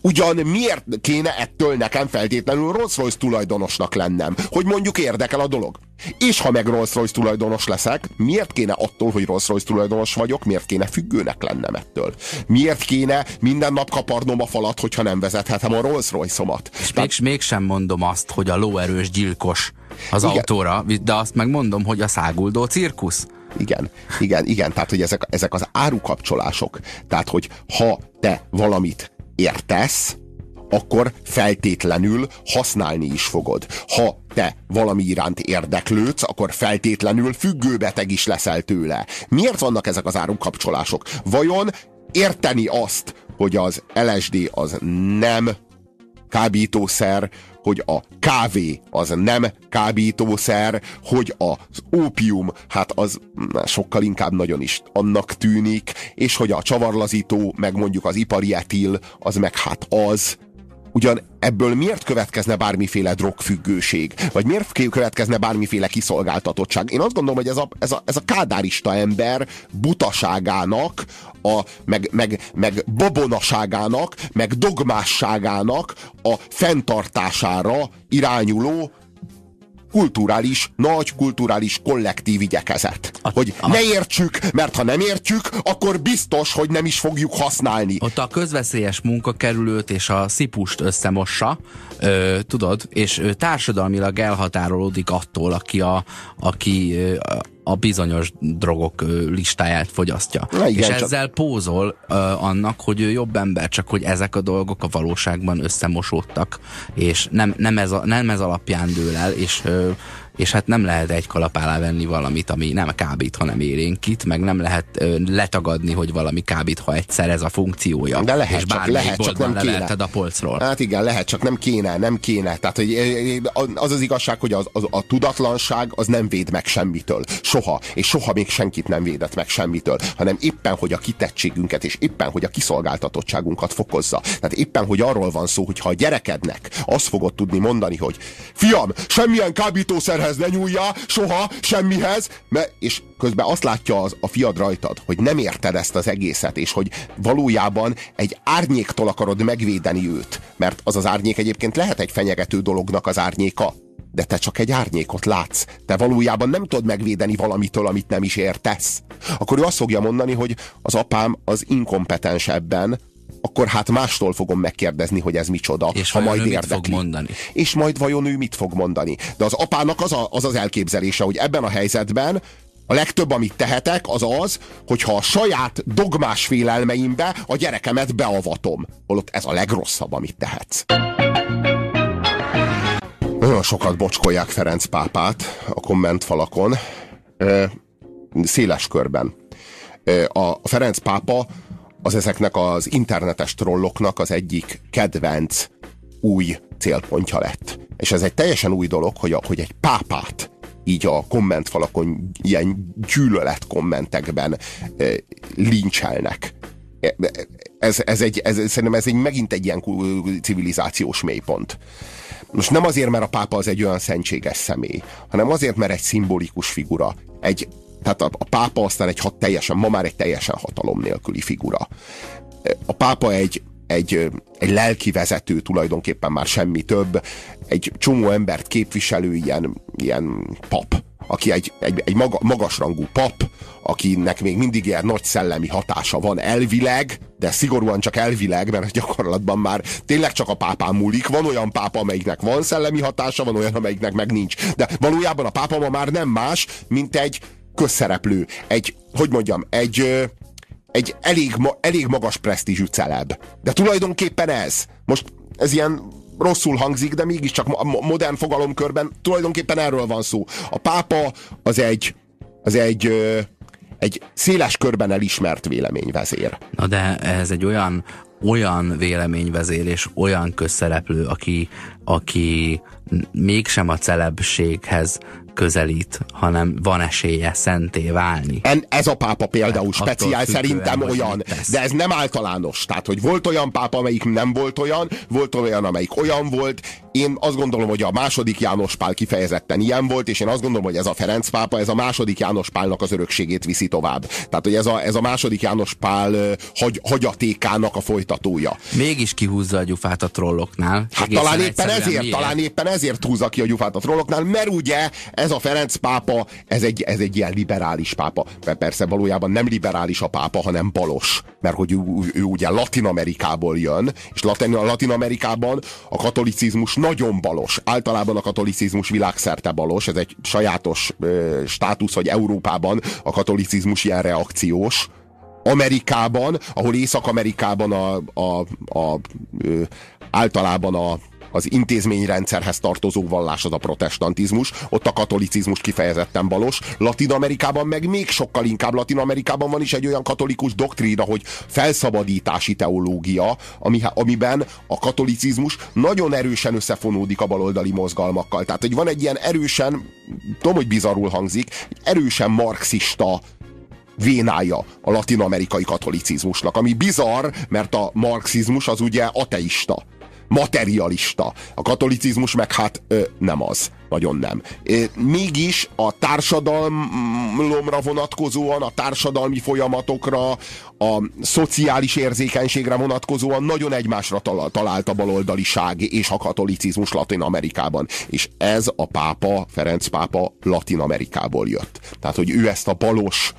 Ugyan miért kéne ettől nekem feltétlenül Rolls-Royce tulajdonosnak lennem? Hogy mondjuk érdekel a dolog. És ha meg Rolls-Royce tulajdonos leszek, miért kéne attól, hogy Rolls-Royce tulajdonos vagyok, miért kéne függőnek lennem ettől? Miért kéne minden nap kaparnom a falat, hogyha nem vezethetem a Rolls-Royce-omat? És még, mégsem mondom azt, hogy a lóerős gyilkos az igen. autóra, de azt megmondom, hogy a száguldó cirkusz. Igen, igen, igen, tehát hogy ezek, ezek az árukapcsolások. Tehát, hogy ha te valamit értesz, akkor feltétlenül használni is fogod. Ha te valami iránt érdeklődsz, akkor feltétlenül függőbeteg is leszel tőle. Miért vannak ezek az árukapcsolások? Vajon érteni azt, hogy az LSD az nem kábítószer, hogy a kávé az nem kábítószer, hogy az ópium, hát az sokkal inkább nagyon is annak tűnik, és hogy a csavarlazító, meg mondjuk az ipari etil, az meg hát az, Ugyan ebből miért következne bármiféle drogfüggőség? Vagy miért következne bármiféle kiszolgáltatottság? Én azt gondolom, hogy ez a, ez a, ez a kádárista ember butaságának, a, meg, meg, meg babonaságának, meg dogmásságának a fenntartására irányuló kulturális, nagy kulturális kollektív igyekezet. A, hogy a, ne értsük, mert ha nem értjük, akkor biztos, hogy nem is fogjuk használni. Ott a közveszélyes munkakerülőt és a szipust összemossa, ö, tudod, és ö, társadalmilag elhatárolódik attól, aki, a, aki ö, a bizonyos drogok listáját fogyasztja. Na, igen, és ezzel csak... pózol uh, annak, hogy ő jobb ember, csak hogy ezek a dolgok a valóságban összemosódtak, és nem, nem, ez, a, nem ez alapján dől el, és uh, és hát nem lehet egy kalap alá venni valamit, ami nem kábít, hanem érénkít, meg nem lehet ö, letagadni, hogy valami kábít, ha egyszer ez a funkciója. De lehet, és csak, lehet, csak nem kéne. a polcról. Hát igen, lehet, csak nem kéne, nem kéne. Tehát hogy az az igazság, hogy az, az, a tudatlanság az nem véd meg semmitől. Soha. És soha még senkit nem védett meg semmitől, hanem éppen, hogy a kitettségünket, és éppen, hogy a kiszolgáltatottságunkat fokozza. Tehát éppen, hogy arról van szó, hogy ha a gyerekednek azt fogod tudni mondani, hogy fiam, semmilyen kábítószerhez ne nyúlja, soha, semmihez, mert, és közben azt látja az, a fiad rajtad, hogy nem érted ezt az egészet, és hogy valójában egy árnyéktól akarod megvédeni őt, mert az az árnyék egyébként lehet egy fenyegető dolognak az árnyéka, de te csak egy árnyékot látsz. Te valójában nem tudod megvédeni valamitől, amit nem is értesz. Akkor ő azt fogja mondani, hogy az apám az inkompetens ebben, akkor hát mástól fogom megkérdezni, hogy ez micsoda, és ha majd érdekli. Mit fog mondani? És majd vajon ő mit fog mondani. De az apának az, a, az az elképzelése, hogy ebben a helyzetben a legtöbb, amit tehetek, az az, hogyha a saját dogmás félelmeimbe a gyerekemet beavatom. Holott ez a legrosszabb, amit tehetsz. Nagyon sokat bocskolják Ferenc pápát a kommentfalakon, széles körben. A Ferenc pápa az ezeknek az internetes trolloknak az egyik kedvenc új célpontja lett. És ez egy teljesen új dolog, hogy, a, hogy egy pápát így a kommentfalakon ilyen gyűlölet kommentekben e, lincselnek. Ez, ez, egy, ez, szerintem ez egy, megint egy ilyen civilizációs mélypont. Most nem azért, mert a pápa az egy olyan szentséges személy, hanem azért, mert egy szimbolikus figura. Egy, tehát a, a pápa aztán egy hat, teljesen, ma már egy teljesen hatalom nélküli figura. A pápa egy, egy, egy lelki vezető tulajdonképpen már semmi több, egy csomó embert képviselő ilyen, ilyen pap, aki egy, egy, egy maga, magasrangú pap, akinek még mindig ilyen nagy szellemi hatása van elvileg, de szigorúan csak elvileg, mert gyakorlatban már tényleg csak a pápán múlik. Van olyan pápa, amelyiknek van szellemi hatása, van olyan, amelyiknek meg nincs. De valójában a pápa ma már nem más, mint egy közszereplő. Egy, hogy mondjam, egy, egy elég, elég magas presztízsű celeb. De tulajdonképpen ez. Most ez ilyen rosszul hangzik, de mégiscsak modern fogalomkörben tulajdonképpen erről van szó. A pápa az egy, az egy, egy széles körben elismert véleményvezér. Na de ez egy olyan, olyan véleményvezér és olyan közszereplő, aki, aki mégsem a celebséghez közelít, hanem van esélye szenté válni. En, ez a pápa például hát speciál szerintem olyan, de ez nem általános. Tehát, hogy volt olyan pápa, amelyik nem volt olyan, volt olyan, amelyik olyan volt. Én azt gondolom, hogy a második János Pál kifejezetten ilyen volt, és én azt gondolom, hogy ez a Ferenc pápa, ez a második János Pálnak az örökségét viszi tovább. Tehát, hogy ez a, ez a második János Pál hagy, hagyatékának a folytatója. Mégis kihúzza a gyufát a trolloknál. Hát talán éppen ezért, miért? talán éppen ezért húzza ki a gyufát a trolloknál, mert ugye ez a Ferenc pápa, ez egy, ez egy ilyen liberális pápa. Mert persze valójában nem liberális a pápa, hanem balos. Mert hogy ő, ő ugye Latin Amerikából jön, és Latin, Latin Amerikában a katolicizmus nagyon balos. Általában a katolicizmus világszerte balos, ez egy sajátos ö, státusz, hogy Európában a katolicizmus ilyen reakciós, Amerikában, ahol Észak-Amerikában a, a, a, ö, általában a az intézményrendszerhez tartozó vallás az a protestantizmus, ott a katolicizmus kifejezetten balos. Latin Amerikában meg még sokkal inkább Latin Amerikában van is egy olyan katolikus doktrína, hogy felszabadítási teológia, ami, amiben a katolicizmus nagyon erősen összefonódik a baloldali mozgalmakkal. Tehát, hogy van egy ilyen erősen, tudom, hogy bizarul hangzik, erősen marxista vénája a latin-amerikai katolicizmusnak, ami bizarr, mert a marxizmus az ugye ateista materialista. A katolicizmus meg hát ö, nem az. Nagyon nem. Mégis a társadalomra vonatkozóan, a társadalmi folyamatokra, a szociális érzékenységre vonatkozóan nagyon egymásra talált a baloldaliság és a katolicizmus Latin Amerikában. És ez a pápa, Ferenc pápa Latin Amerikából jött. Tehát, hogy ő ezt a balos,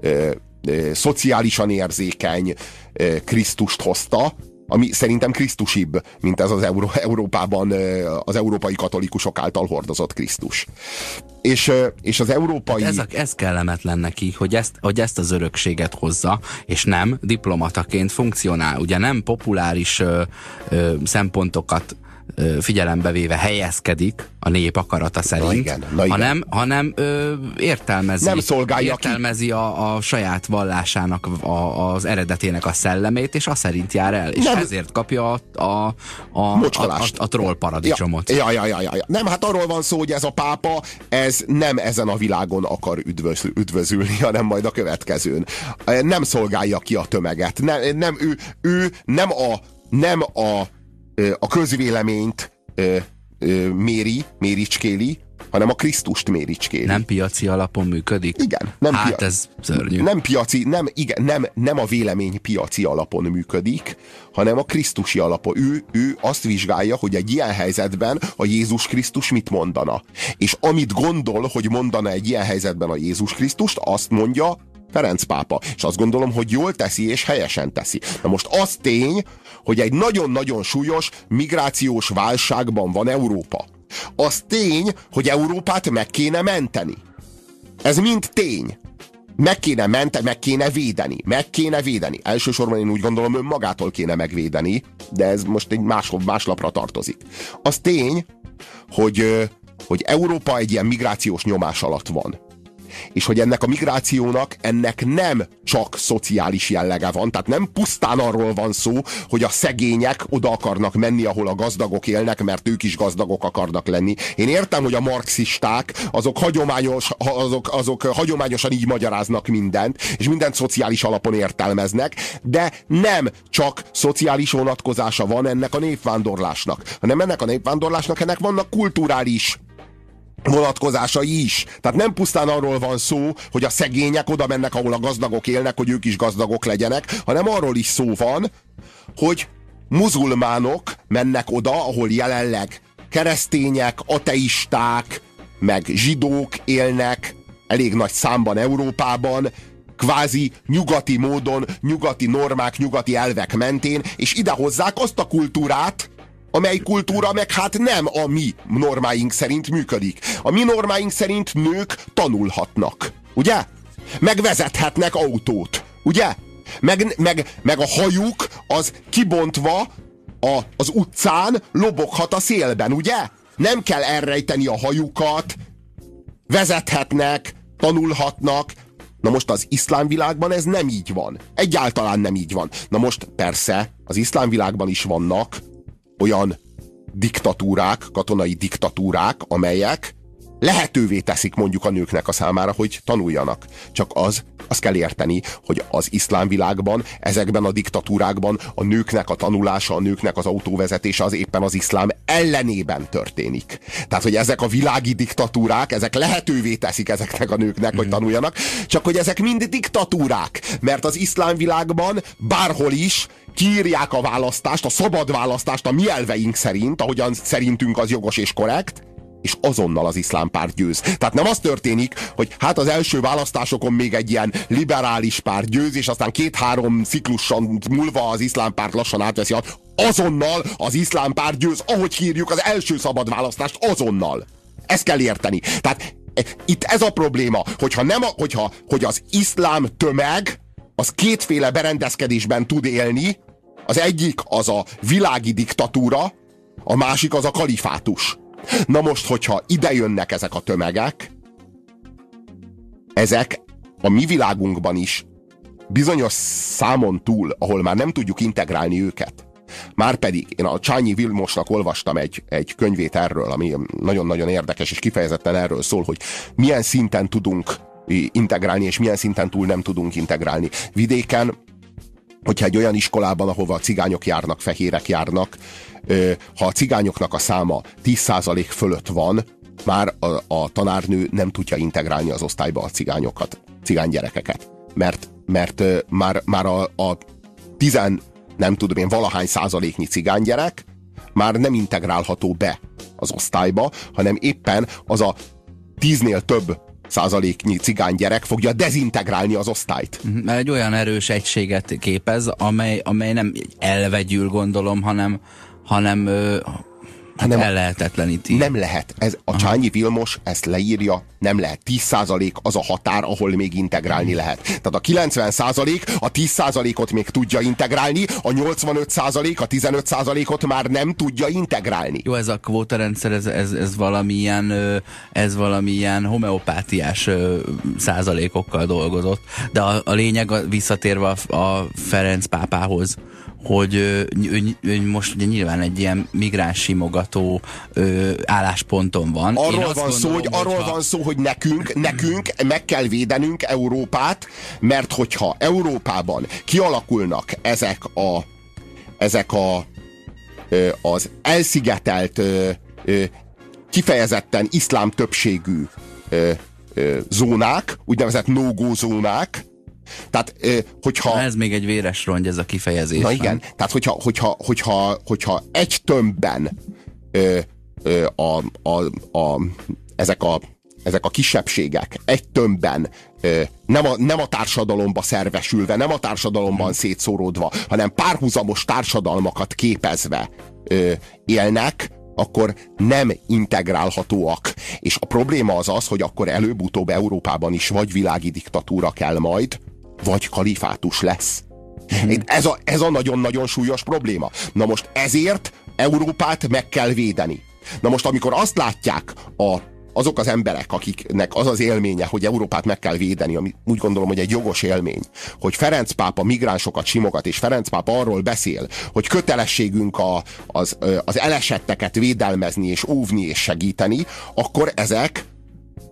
ö, ö, szociálisan érzékeny ö, Krisztust hozta, ami szerintem Krisztusibb, mint ez az Euró- Európában az európai katolikusok által hordozott Krisztus. És, és az európai... Hát ez, a, ez kellemetlen neki, hogy ezt, hogy ezt az örökséget hozza, és nem diplomataként funkcionál. Ugye nem populáris ö, ö, szempontokat figyelembe véve helyezkedik a nép akarata szerint, na igen, na igen. hanem, hanem ö, értelmezi, Nem szolgálja értelmezi a, a saját vallásának a, az eredetének a szellemét, és azt szerint jár el, és Nem. ezért kapja a, a, a, a, a, a troll paradicsomot. Ja, ja, ja, ja, ja. Nem, hát arról van szó, hogy ez a pápa, ez nem ezen a világon akar üdvöz, üdvözülni, hanem majd a következőn. Nem szolgálja ki a tömeget. Nem, nem ő, ő nem a, nem a, a közvéleményt méri, méricskéli, hanem a Krisztust méricskéli. Nem piaci alapon működik? Igen. Nem hát pia- ez szörnyű. Nem piaci, nem, igen, nem, nem a vélemény piaci alapon működik, hanem a Krisztusi alapon. Ő, ő azt vizsgálja, hogy egy ilyen helyzetben a Jézus Krisztus mit mondana. És amit gondol, hogy mondana egy ilyen helyzetben a Jézus Krisztust, azt mondja Ferenc pápa. És azt gondolom, hogy jól teszi és helyesen teszi. Na most az tény, hogy egy nagyon-nagyon súlyos migrációs válságban van Európa. Az tény, hogy Európát meg kéne menteni. Ez mind tény. Meg kéne mente, meg kéne védeni. Meg kéne védeni. Elsősorban én úgy gondolom, önmagától kéne megvédeni, de ez most egy más, más lapra tartozik. Az tény, hogy, hogy Európa egy ilyen migrációs nyomás alatt van és hogy ennek a migrációnak ennek nem csak szociális jellege van, tehát nem pusztán arról van szó, hogy a szegények oda akarnak menni, ahol a gazdagok élnek, mert ők is gazdagok akarnak lenni. Én értem, hogy a marxisták azok, hagyományos, azok, azok hagyományosan így magyaráznak mindent, és mindent szociális alapon értelmeznek, de nem csak szociális vonatkozása van ennek a népvándorlásnak, hanem ennek a népvándorlásnak ennek vannak kulturális vonatkozásai is. Tehát nem pusztán arról van szó, hogy a szegények oda mennek, ahol a gazdagok élnek, hogy ők is gazdagok legyenek, hanem arról is szó van, hogy muzulmánok mennek oda, ahol jelenleg keresztények, ateisták, meg zsidók élnek elég nagy számban Európában, kvázi nyugati módon, nyugati normák, nyugati elvek mentén, és idehozzák azt a kultúrát, amely kultúra meg hát nem a mi normáink szerint működik. A mi normáink szerint nők tanulhatnak, ugye? Meg vezethetnek autót, ugye? Meg, meg, meg a hajuk az kibontva a, az utcán loboghat a szélben, ugye? Nem kell elrejteni a hajukat, vezethetnek, tanulhatnak, Na most az iszlám világban ez nem így van. Egyáltalán nem így van. Na most persze, az iszlám világban is vannak olyan diktatúrák, katonai diktatúrák, amelyek lehetővé teszik mondjuk a nőknek a számára, hogy tanuljanak. Csak az, azt kell érteni, hogy az iszlám világban, ezekben a diktatúrákban a nőknek a tanulása, a nőknek az autóvezetése az éppen az iszlám ellenében történik. Tehát, hogy ezek a világi diktatúrák, ezek lehetővé teszik ezeknek a nőknek, hogy tanuljanak, csak hogy ezek mind diktatúrák, mert az iszlám világban bárhol is kiírják a választást, a szabad választást a mi elveink szerint, ahogyan szerintünk az jogos és korrekt, és azonnal az iszlám párt győz. Tehát nem az történik, hogy hát az első választásokon még egy ilyen liberális párt győz, és aztán két-három cikluson múlva az iszlám párt lassan átveszi azonnal az iszlám párt győz, ahogy hírjuk az első szabad választást, azonnal. Ezt kell érteni. Tehát e, itt ez a probléma, hogyha nem a, hogyha, hogy az iszlám tömeg az kétféle berendezkedésben tud élni, az egyik az a világi diktatúra, a másik az a kalifátus. Na most, hogyha ide jönnek ezek a tömegek, ezek a mi világunkban is bizonyos számon túl, ahol már nem tudjuk integrálni őket, Márpedig én a Csányi Vilmosnak olvastam egy, egy könyvét erről, ami nagyon-nagyon érdekes, és kifejezetten erről szól, hogy milyen szinten tudunk integrálni, és milyen szinten túl nem tudunk integrálni. Vidéken, hogyha egy olyan iskolában, ahova a cigányok járnak, fehérek járnak, ha a cigányoknak a száma 10% fölött van, már a, a tanárnő nem tudja integrálni az osztályba a cigányokat, cigány gyerekeket. Mert, mert már, már a, a tizen, nem tudom én, valahány százaléknyi cigánygyerek már nem integrálható be az osztályba, hanem éppen az a tíznél több százaléknyi cigány gyerek fogja dezintegrálni az osztályt. Mert egy olyan erős egységet képez, amely, amely nem elvegyül gondolom, hanem, hanem hanem ellehetetleníti. Nem lehet. Ez, a Aha. Csányi Vilmos ezt leírja, nem lehet. 10% az a határ, ahol még integrálni lehet. Tehát a 90% a 10%-ot még tudja integrálni, a 85% a 15%-ot már nem tudja integrálni. Jó, ez a kvótarendszer, ez, ez, ez valamilyen ez valamilyen homeopátiás százalékokkal dolgozott. De a, a lényeg, a, visszatérve a, a Ferenc pápához, hogy ő, ő, ő most ugye nyilván egy ilyen migráns simogató ö, állásponton van. Arról van gondolom, szó, hogy arról ha... van szó, hogy nekünk, nekünk meg kell védenünk Európát, mert hogyha Európában kialakulnak ezek a ezek a az elszigetelt kifejezetten iszlám többségű zónák, úgynevezett no-go zónák, tehát, hogyha... Na ez még egy véres rongy, ez a kifejezés. Na igen, nem? tehát hogyha, hogyha, hogyha, hogyha egy tömbben ö, ö, a, a, a, ezek a ezek a kisebbségek egy tömbben nem, a, nem a társadalomba szervesülve, nem a társadalomban hmm. szétszóródva, hanem párhuzamos társadalmakat képezve élnek, akkor nem integrálhatóak. És a probléma az az, hogy akkor előbb-utóbb Európában is vagy világi diktatúra kell majd, vagy kalifátus lesz. Mhm. Ez a, ez a nagyon-nagyon súlyos probléma. Na most ezért Európát meg kell védeni. Na most, amikor azt látják a, azok az emberek, akiknek az az élménye, hogy Európát meg kell védeni, ami úgy gondolom, hogy egy jogos élmény, hogy Ferenc pápa migránsokat simogat, és Ferenc pápa arról beszél, hogy kötelességünk a, az, az elesetteket védelmezni, és óvni, és segíteni, akkor ezek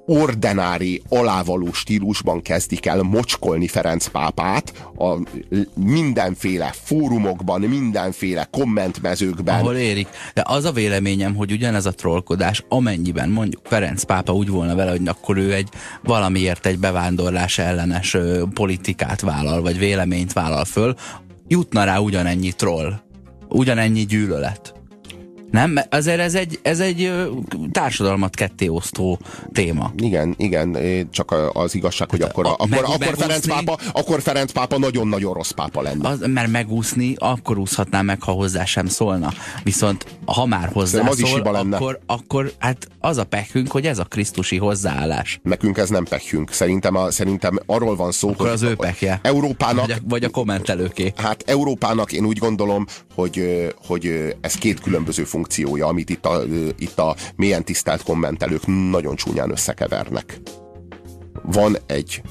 ordinári, alávaló stílusban kezdik el mocskolni Ferenc pápát a mindenféle fórumokban, mindenféle kommentmezőkben. Ahol érik. De az a véleményem, hogy ugyanez a trollkodás, amennyiben mondjuk Ferenc pápa úgy volna vele, hogy akkor ő egy valamiért egy bevándorlás ellenes ö, politikát vállal, vagy véleményt vállal föl, jutna rá ugyanennyi troll, ugyanennyi gyűlölet. Nem, azért ez egy, ez egy társadalmat kettéosztó téma. Igen, igen, csak az igazság, hogy hát akkor, a, akkor, meg, akkor, megúszni, Ferenc pápa, akkor Ferenc pápa nagyon-nagyon rossz pápa lenne. Az, mert megúszni, akkor úszhatná meg, ha hozzá sem szólna. Viszont ha már hozzá az szól. Akkor, akkor hát az a pekünk, hogy ez a krisztusi hozzáállás. Nekünk ez nem pekünk. Szerintem, a, szerintem arról van szó, akkor hogy az ő pekje. Európának... Vagy a, vagy a kommentelőké. Hát Európának én úgy gondolom, hogy, hogy ez két különböző funkció funkciója, amit itt a, itt a mélyen tisztelt kommentelők nagyon csúnyán összekevernek. Van egy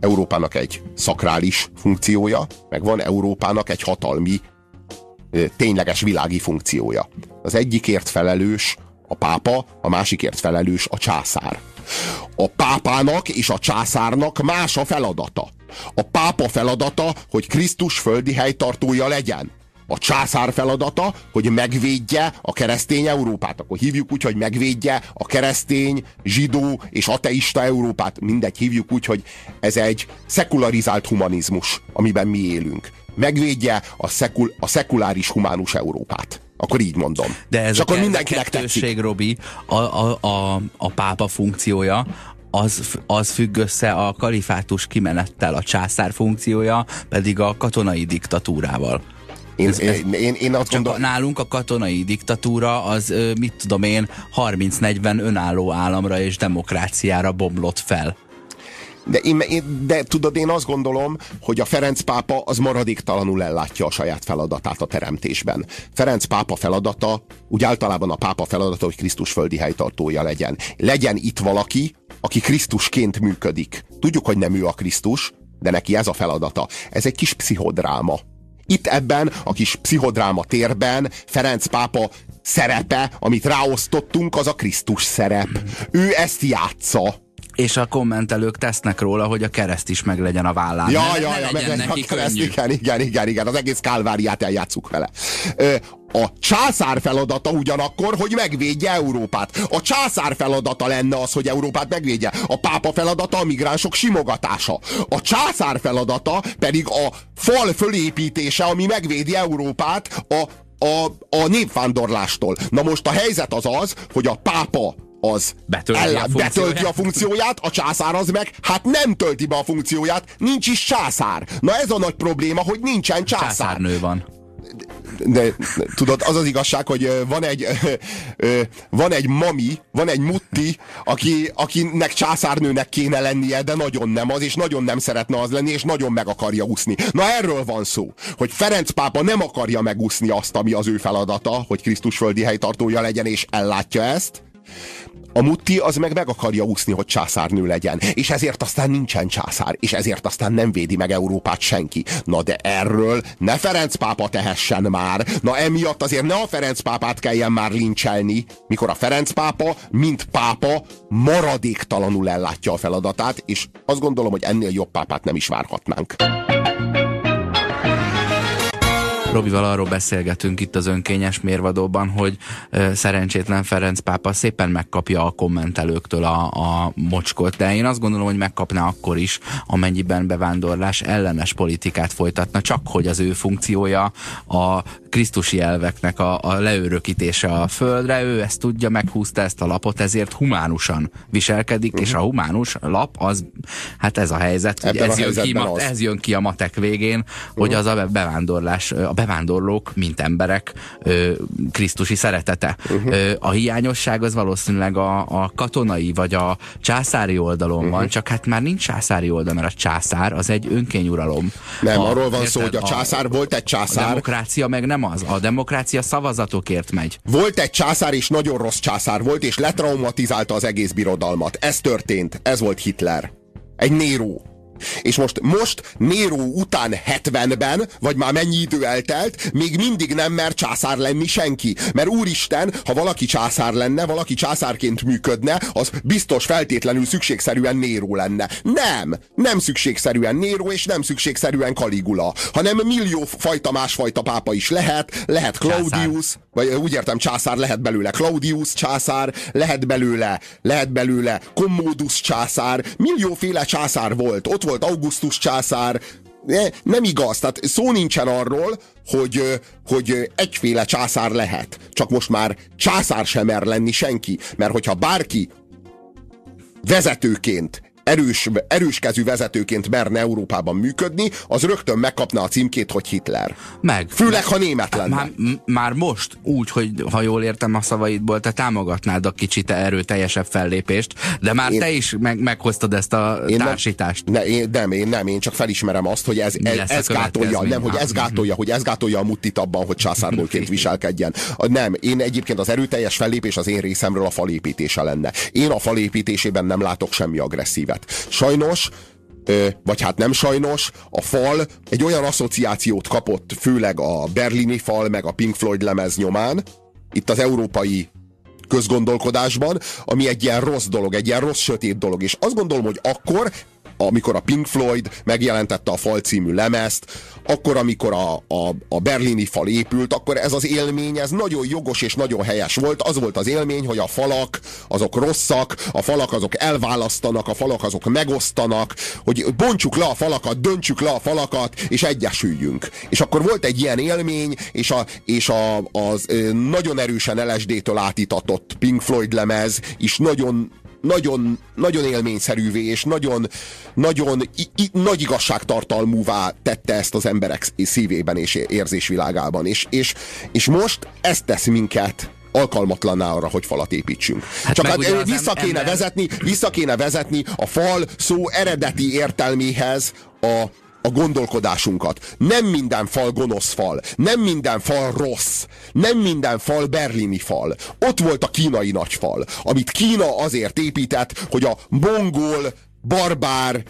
Európának egy szakrális funkciója, meg van Európának egy hatalmi, tényleges világi funkciója. Az egyikért felelős a pápa, a másikért felelős a császár. A pápának és a császárnak más a feladata. A pápa feladata, hogy Krisztus földi helytartója legyen a császár feladata, hogy megvédje a keresztény Európát. Akkor hívjuk úgy, hogy megvédje a keresztény, zsidó és ateista Európát. Mindegy, hívjuk úgy, hogy ez egy szekularizált humanizmus, amiben mi élünk. Megvédje a, szekul, a szekuláris humánus Európát. Akkor így mondom. De ez és a akkor mindenkinek tetszik. Robi, a, a, a, a pápa funkciója, az, az függ össze a kalifátus kimenettel, a császár funkciója pedig a katonai diktatúrával. Én, ez, én, én, én azt gondolom... Nálunk a katonai diktatúra az, mit tudom én, 30-40 önálló államra és demokráciára bomlott fel. De, én, én, de tudod, én azt gondolom, hogy a Ferenc pápa az maradéktalanul ellátja a saját feladatát a teremtésben. Ferenc pápa feladata, úgy általában a pápa feladata, hogy Krisztus földi helytartója legyen. Legyen itt valaki, aki Krisztusként működik. Tudjuk, hogy nem ő a Krisztus, de neki ez a feladata. Ez egy kis pszichodráma. Itt ebben a kis pszichodráma térben Ferenc pápa szerepe, amit ráosztottunk, az a Krisztus szerep. Ő ezt játsza. És a kommentelők tesznek róla, hogy a kereszt is meg legyen a vállán. Ja, ne, ja, ne ja, meg legyen neki a kereszt, könnyű. igen, igen, igen, igen, az egész kálváriát eljátszuk vele. A császár feladata ugyanakkor, hogy megvédje Európát. A császár feladata lenne az, hogy Európát megvédje. A pápa feladata a migránsok simogatása. A császár feladata pedig a fal fölépítése, ami megvédi Európát a, a, a népvándorlástól. Na most a helyzet az az, hogy a pápa az betölti, ellen, a betölti a funkcióját, a császár az meg, hát nem tölti be a funkcióját, nincs is császár. Na ez a nagy probléma, hogy nincsen császár. Császárnő van de, tudod, az az igazság, hogy van egy, van egy mami, van egy mutti, aki, akinek császárnőnek kéne lennie, de nagyon nem az, és nagyon nem szeretne az lenni, és nagyon meg akarja úszni. Na erről van szó, hogy Ferenc pápa nem akarja megúszni azt, ami az ő feladata, hogy Krisztus földi helytartója legyen, és ellátja ezt, a mutti az meg meg akarja úszni, hogy császárnő legyen, és ezért aztán nincsen császár, és ezért aztán nem védi meg Európát senki. Na de erről ne Ferenc pápa tehessen már, na emiatt azért ne a Ferenc pápát kelljen már lincselni, mikor a Ferenc pápa, mint pápa, maradéktalanul ellátja a feladatát, és azt gondolom, hogy ennél jobb pápát nem is várhatnánk. Robival arról beszélgetünk itt az önkényes mérvadóban, hogy szerencsétlen Ferenc pápa szépen megkapja a kommentelőktől a, a mocskot, de én azt gondolom, hogy megkapná akkor is, amennyiben bevándorlás ellenes politikát folytatna, csak hogy az ő funkciója a krisztusi elveknek a, a leörökítése a földre, ő ezt tudja, meghúzta ezt a lapot, ezért humánusan viselkedik, uh-huh. és a humánus lap az, hát ez a helyzet, ez jön, ki, az. ez jön ki a matek végén, uh-huh. hogy az a bevándorlás, a bevándorlók, mint emberek ö, krisztusi szeretete. Uh-huh. Ö, a hiányosság az valószínűleg a, a katonai vagy a császári oldalon uh-huh. van, csak hát már nincs császári oldal, mert a császár az egy önkényuralom. Nem, a, arról van érted, szó, hogy a császár a, volt egy császár. A demokrácia meg nem az. A demokrácia szavazatokért megy. Volt egy császár, és nagyon rossz császár volt, és letraumatizálta az egész birodalmat. Ez történt. Ez volt Hitler. Egy Néró. És most, most Néró után 70-ben, vagy már mennyi idő eltelt, még mindig nem mer császár lenni senki. Mert úristen, ha valaki császár lenne, valaki császárként működne, az biztos feltétlenül szükségszerűen Néró lenne. Nem! Nem szükségszerűen Néró, és nem szükségszerűen Kaligula, hanem millió fajta másfajta pápa is lehet, lehet Claudius, császár. vagy úgy értem, császár, lehet belőle Claudius császár, lehet belőle, lehet belőle Commodus császár, millióféle császár volt. Ott volt Augustus császár, ne, nem igaz, tehát szó nincsen arról, hogy, hogy egyféle császár lehet. Csak most már császár sem mer lenni senki, mert hogyha bárki vezetőként erős, erős kezű vezetőként merne Európában működni, az rögtön megkapna a címkét, hogy Hitler. Meg. Főleg, ha német lenne. Már, már most úgy, hogy ha jól értem a szavaidból, te támogatnád a kicsit erőteljesebb fellépést, de már én, te is meg, meghoztad ezt a én társítást. Ne, én, nem, én nem, én csak felismerem azt, hogy ez, ez, ez gátolja, nem, hogy ez gátolja, hogy ez gátolja a muttit abban, hogy császárnőként viselkedjen. Nem, én egyébként az erőteljes fellépés az én részemről a falépítése lenne. Én a falépítésében nem látok semmi agresszívet őket. Sajnos vagy hát nem sajnos, a fal egy olyan asszociációt kapott, főleg a berlini fal, meg a Pink Floyd lemez nyomán, itt az európai közgondolkodásban, ami egy ilyen rossz dolog, egy ilyen rossz sötét dolog. És azt gondolom, hogy akkor amikor a Pink Floyd megjelentette a Fal című lemezt, akkor, amikor a, a, a berlini fal épült, akkor ez az élmény, ez nagyon jogos és nagyon helyes volt. Az volt az élmény, hogy a falak azok rosszak, a falak azok elválasztanak, a falak azok megosztanak, hogy bontsuk le a falakat, döntsük le a falakat, és egyesüljünk. És akkor volt egy ilyen élmény, és, a, és a, az nagyon erősen LSD-től átítatott Pink Floyd lemez is nagyon nagyon, nagyon élményszerűvé és nagyon, nagyon i, i, nagy igazságtartalmúvá tette ezt az emberek szívében és érzésvilágában. És, és, és most ezt tesz minket alkalmatlanná arra, hogy falat építsünk. Hát Csak hát vissza kéne, ember... vezetni, vissza kéne vezetni a fal szó eredeti értelméhez a, a gondolkodásunkat. Nem minden fal gonosz fal, nem minden fal rossz, nem minden fal berlini fal. Ott volt a kínai nagyfal, amit Kína azért épített, hogy a mongol, barbár,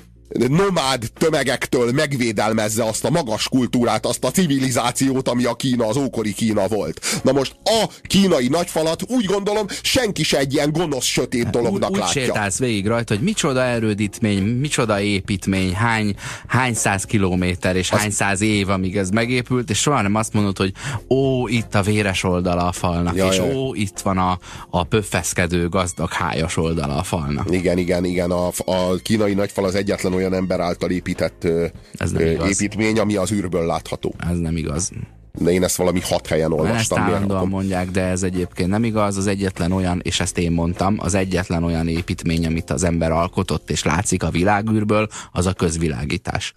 nomád tömegektől megvédelmezze azt a magas kultúrát, azt a civilizációt, ami a Kína, az ókori Kína volt. Na most a kínai nagyfalat úgy gondolom senki se egy ilyen gonosz, sötét hát dolognak úgy, látja. Úgy sétálsz végig rajta, hogy micsoda erődítmény, micsoda építmény, hány, hány száz kilométer és az... hány száz év, amíg ez megépült, és soha nem azt mondod, hogy ó, itt a véres oldala a falnak, ja, és ó, itt van a, a pöffeszkedő, gazdag, hájas oldala a falnak. Igen, igen, igen, a, a kínai nagyfal az egyetlen olyan ember által épített Ez nem építmény, ami az űrből látható. Ez nem igaz. De én ezt valami hat helyen olvastam. Ezt állandóan mondják, de ez egyébként nem igaz. Az egyetlen olyan, és ezt én mondtam, az egyetlen olyan építmény, amit az ember alkotott, és látszik a világűrből, az a közvilágítás.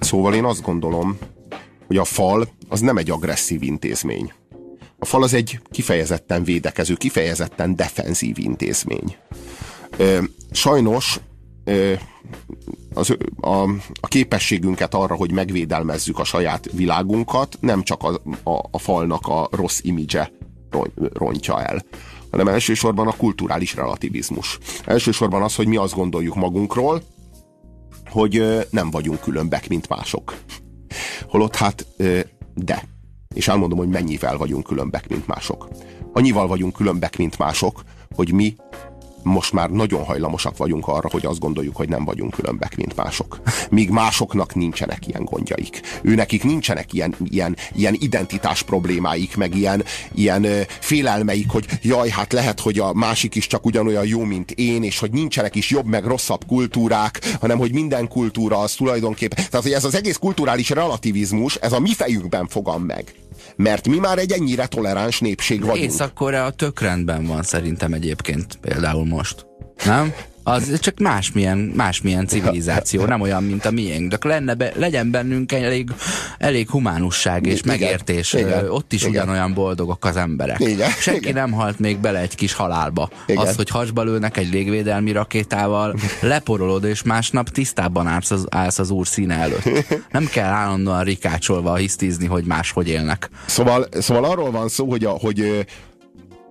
Szóval én azt gondolom, hogy a fal az nem egy agresszív intézmény. A fal az egy kifejezetten védekező, kifejezetten defenzív intézmény. Sajnos az, a, a képességünket arra, hogy megvédelmezzük a saját világunkat, nem csak a, a, a falnak a rossz imidzse rontja el, hanem elsősorban a kulturális relativizmus. Elsősorban az, hogy mi azt gondoljuk magunkról, hogy nem vagyunk különbek, mint mások. Holott hát de. És elmondom, hogy mennyivel vagyunk különbek, mint mások. Annyival vagyunk különbek, mint mások, hogy mi most már nagyon hajlamosak vagyunk arra, hogy azt gondoljuk, hogy nem vagyunk különbek, mint mások. Míg másoknak nincsenek ilyen gondjaik. Őnekik nincsenek ilyen, ilyen, ilyen identitás problémáik, meg ilyen, ilyen félelmeik, hogy jaj, hát lehet, hogy a másik is csak ugyanolyan jó, mint én, és hogy nincsenek is jobb, meg rosszabb kultúrák, hanem hogy minden kultúra az tulajdonképpen. Tehát, hogy ez az egész kulturális relativizmus, ez a mi fejünkben fogam meg. Mert mi már egy ennyire toleráns népség vagyunk. Észak-Korea tökrendben van szerintem egyébként például most. Nem? Az csak másmilyen, másmilyen civilizáció, nem olyan, mint a miénk. De lenne be, legyen bennünk elég, elég humánusság és igen, megértés. Igen, Ott is igen. ugyanolyan boldogok az emberek. Igen, Senki igen. nem halt még bele egy kis halálba. Igen. Az, hogy hasba lőnek egy légvédelmi rakétával, leporolod, és másnap tisztában állsz az, állsz az úr színe előtt. Nem kell állandóan rikácsolva hisztizni, hogy máshogy élnek. Szóval, szóval arról van szó, hogy, a, hogy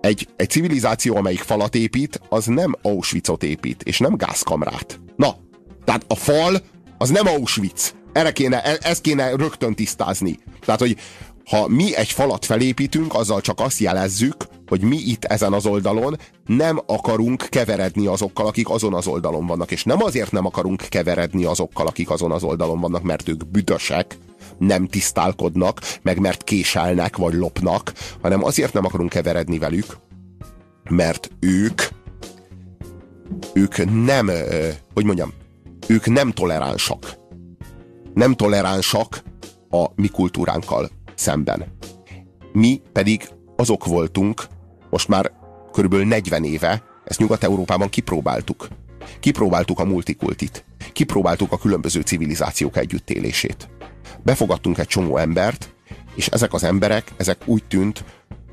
egy, egy civilizáció, amelyik falat épít, az nem Auschwitzot épít, és nem gázkamrát. Na, tehát a fal az nem Auschwitz. Erre kéne, e, ezt kéne rögtön tisztázni. Tehát, hogy ha mi egy falat felépítünk, azzal csak azt jelezzük, hogy mi itt ezen az oldalon nem akarunk keveredni azokkal, akik azon az oldalon vannak. És nem azért nem akarunk keveredni azokkal, akik azon az oldalon vannak, mert ők büdösek, nem tisztálkodnak, meg mert késelnek, vagy lopnak, hanem azért nem akarunk keveredni velük, mert ők ők nem, hogy mondjam, ők nem toleránsak. Nem toleránsak a mi kultúránkkal szemben. Mi pedig azok voltunk, most már körülbelül 40 éve, ezt Nyugat-Európában kipróbáltuk. Kipróbáltuk a multikultit. Kipróbáltuk a különböző civilizációk együttélését befogadtunk egy csomó embert, és ezek az emberek, ezek úgy tűnt,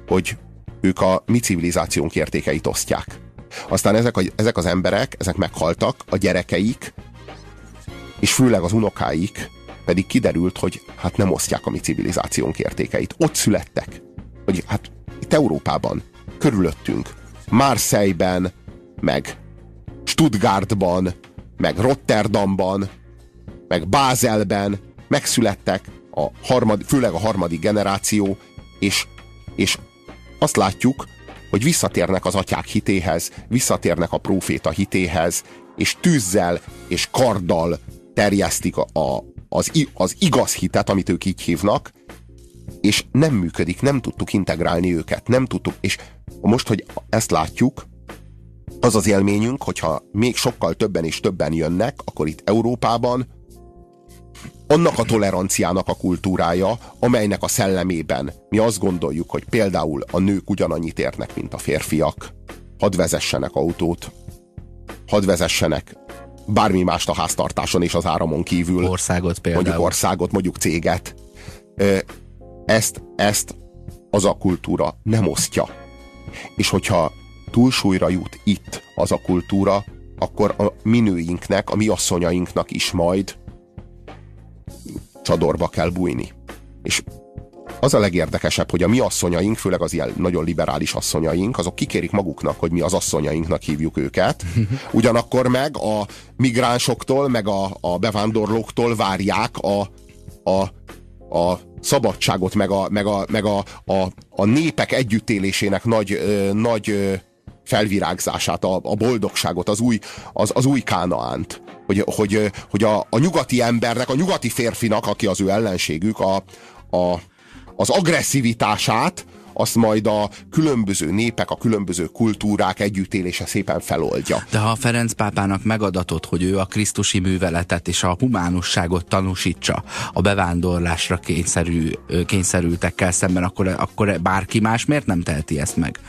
hogy ők a mi civilizációnk értékeit osztják. Aztán ezek, a, ezek az emberek, ezek meghaltak, a gyerekeik, és főleg az unokáik pedig kiderült, hogy hát nem osztják a mi civilizációnk értékeit. Ott születtek. Hogy hát itt Európában, körülöttünk, Marseille-ben, meg Stuttgartban, meg Rotterdamban, meg Bázelben, megszülettek, a harmad, főleg a harmadik generáció, és, és azt látjuk, hogy visszatérnek az atyák hitéhez, visszatérnek a próféta hitéhez, és tűzzel és karddal terjesztik a, a, az, az igaz hitet, amit ők így hívnak, és nem működik, nem tudtuk integrálni őket, nem tudtuk, és most, hogy ezt látjuk, az az élményünk, hogyha még sokkal többen és többen jönnek, akkor itt Európában annak a toleranciának a kultúrája, amelynek a szellemében mi azt gondoljuk, hogy például a nők ugyanannyit érnek, mint a férfiak, hadd vezessenek autót, hadd vezessenek bármi mást a háztartáson és az áramon kívül. Országot például. Mondjuk országot, mondjuk céget. Ezt, ezt az a kultúra nem osztja. És hogyha túlsúlyra jut itt az a kultúra, akkor a minőinknek, a mi asszonyainknak is majd csadorba kell bújni. És az a legérdekesebb, hogy a mi asszonyaink, főleg az ilyen nagyon liberális asszonyaink, azok kikérik maguknak, hogy mi az asszonyainknak hívjuk őket. Ugyanakkor meg a migránsoktól, meg a, a bevándorlóktól várják a, a, a szabadságot, meg a, meg a, meg a, a, a népek együttélésének nagy, ö, nagy ö, felvirágzását, a, a boldogságot, az új, az, az új kánaánt hogy, hogy, hogy a, a nyugati embernek, a nyugati férfinak, aki az ő ellenségük, a, a, az agresszivitását, azt majd a különböző népek, a különböző kultúrák együttélése szépen feloldja. De ha Ferenc pápának megadatott, hogy ő a krisztusi műveletet és a humánusságot tanúsítsa a bevándorlásra kényszerű, kényszerültekkel szemben, akkor, akkor bárki más miért nem teheti ezt meg?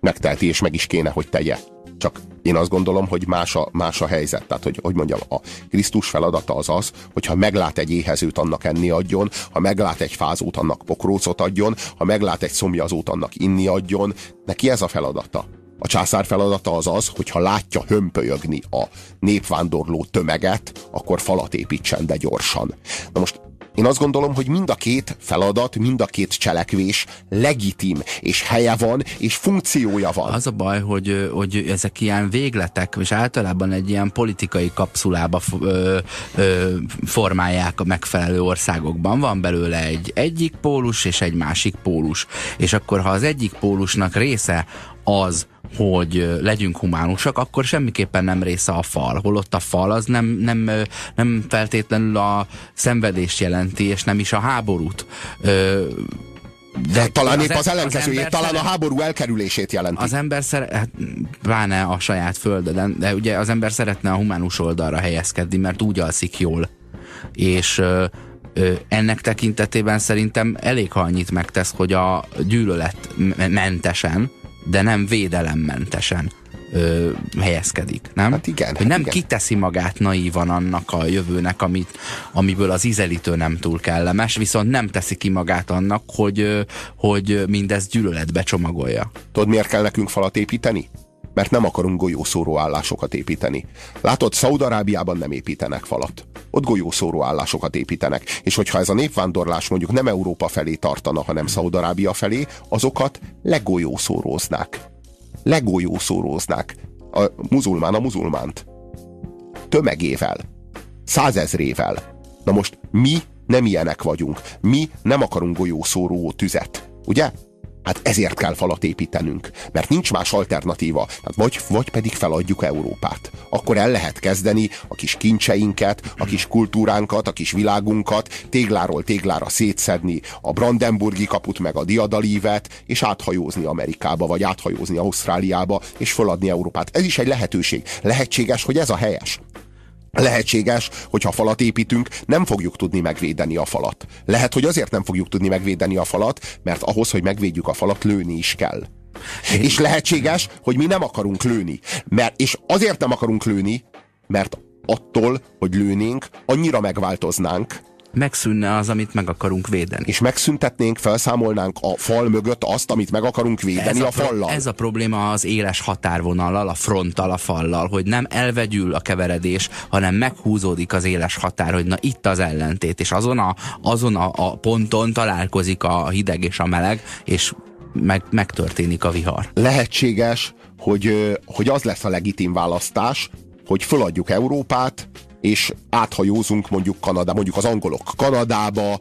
Megteheti, és meg is kéne, hogy tegye. Csak én azt gondolom, hogy más a, más a helyzet. Tehát, hogy, hogy mondjam, a Krisztus feladata az az, hogyha meglát egy éhezőt, annak enni adjon, ha meglát egy fázót, annak pokrócot adjon, ha meglát egy szomjazót, annak inni adjon. Neki ez a feladata. A császár feladata az az, hogy ha látja hömpölyögni a népvándorló tömeget, akkor falat építsen, de gyorsan. Na most én azt gondolom, hogy mind a két feladat, mind a két cselekvés legitim, és helye van, és funkciója van. Az a baj, hogy, hogy ezek ilyen végletek, és általában egy ilyen politikai kapszulába ö, ö, formálják a megfelelő országokban. Van belőle egy egyik pólus és egy másik pólus. És akkor, ha az egyik pólusnak része az, hogy legyünk humánusak, akkor semmiképpen nem része a fal. Holott a fal az nem, nem, nem feltétlenül a szenvedést jelenti, és nem is a háborút. De hát talán épp az, az ellenkezőjét, az talán a háború elkerülését jelenti. Az ember szeret, hát, pláne a saját földeden, de ugye az ember szeretne a humánus oldalra helyezkedni, mert úgy alszik jól. És ö, ö, ennek tekintetében szerintem elég ha annyit megtesz, hogy a gyűlölet mentesen, de nem védelemmentesen ö, helyezkedik, nem? Hát igen. Hogy hát nem igen. kiteszi magát naívan annak a jövőnek, amit, amiből az ízelítő nem túl kellemes, viszont nem teszi ki magát annak, hogy, hogy mindezt gyűlöletbe csomagolja. Tudod, miért kell nekünk falat építeni? Mert nem akarunk golyószóró állásokat építeni. Látod, Szaudarábiában nem építenek falat. Ott golyószóró állásokat építenek. És hogyha ez a népvándorlás mondjuk nem Európa felé tartana, hanem Szaudarábia felé, azokat legolyószóróznák legójószóróznák a muzulmán a muzulmánt. Tömegével. Százezrével. Na most mi nem ilyenek vagyunk. Mi nem akarunk golyószóró tüzet. Ugye? Hát ezért kell falat építenünk, mert nincs más alternatíva. Hát vagy, vagy pedig feladjuk Európát. Akkor el lehet kezdeni a kis kincseinket, a kis kultúránkat, a kis világunkat tégláról téglára szétszedni, a Brandenburgi kaput meg a diadalívet, és áthajózni Amerikába, vagy áthajózni Ausztráliába, és feladni Európát. Ez is egy lehetőség. Lehetséges, hogy ez a helyes. Lehetséges, hogy ha falat építünk, nem fogjuk tudni megvédeni a falat. Lehet, hogy azért nem fogjuk tudni megvédeni a falat, mert ahhoz, hogy megvédjük a falat, lőni is kell. Én... És lehetséges, hogy mi nem akarunk lőni. Mert, és azért nem akarunk lőni, mert attól, hogy lőnénk, annyira megváltoznánk, megszűnne az, amit meg akarunk védeni. És megszüntetnénk, felszámolnánk a fal mögött azt, amit meg akarunk védeni ez a, a fallal. Ez a probléma az éles határvonallal, a fronttal, a fallal, hogy nem elvegyül a keveredés, hanem meghúzódik az éles határ, hogy na itt az ellentét, és azon a, azon a, a ponton találkozik a hideg és a meleg, és meg, megtörténik a vihar. Lehetséges, hogy, hogy az lesz a legitim választás, hogy föladjuk Európát, és áthajózunk mondjuk Kanada, mondjuk az angolok Kanadába,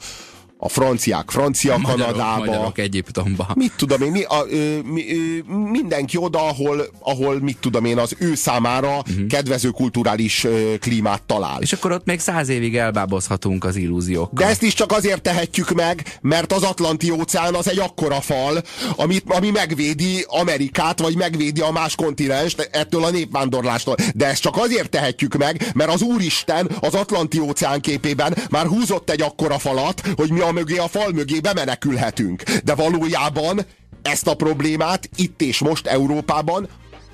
a franciák francia a Kanadába. Magyarok Egyiptomba. Mit tudom én, mi, a, ö, mi, ö, mindenki oda, ahol, ahol mit tudom én, az ő számára uh-huh. kedvező kulturális ö, klímát talál. És akkor ott még száz évig elbábozhatunk az illúziókkal. De ezt is csak azért tehetjük meg, mert az Atlanti óceán az egy akkora fal, amit, ami megvédi Amerikát, vagy megvédi a más kontinenst ettől a népvándorlástól. De ezt csak azért tehetjük meg, mert az Úristen az Atlanti óceán képében már húzott egy akkora falat, hogy mi a mögé, a fal mögé bemenekülhetünk. De valójában ezt a problémát itt és most Európában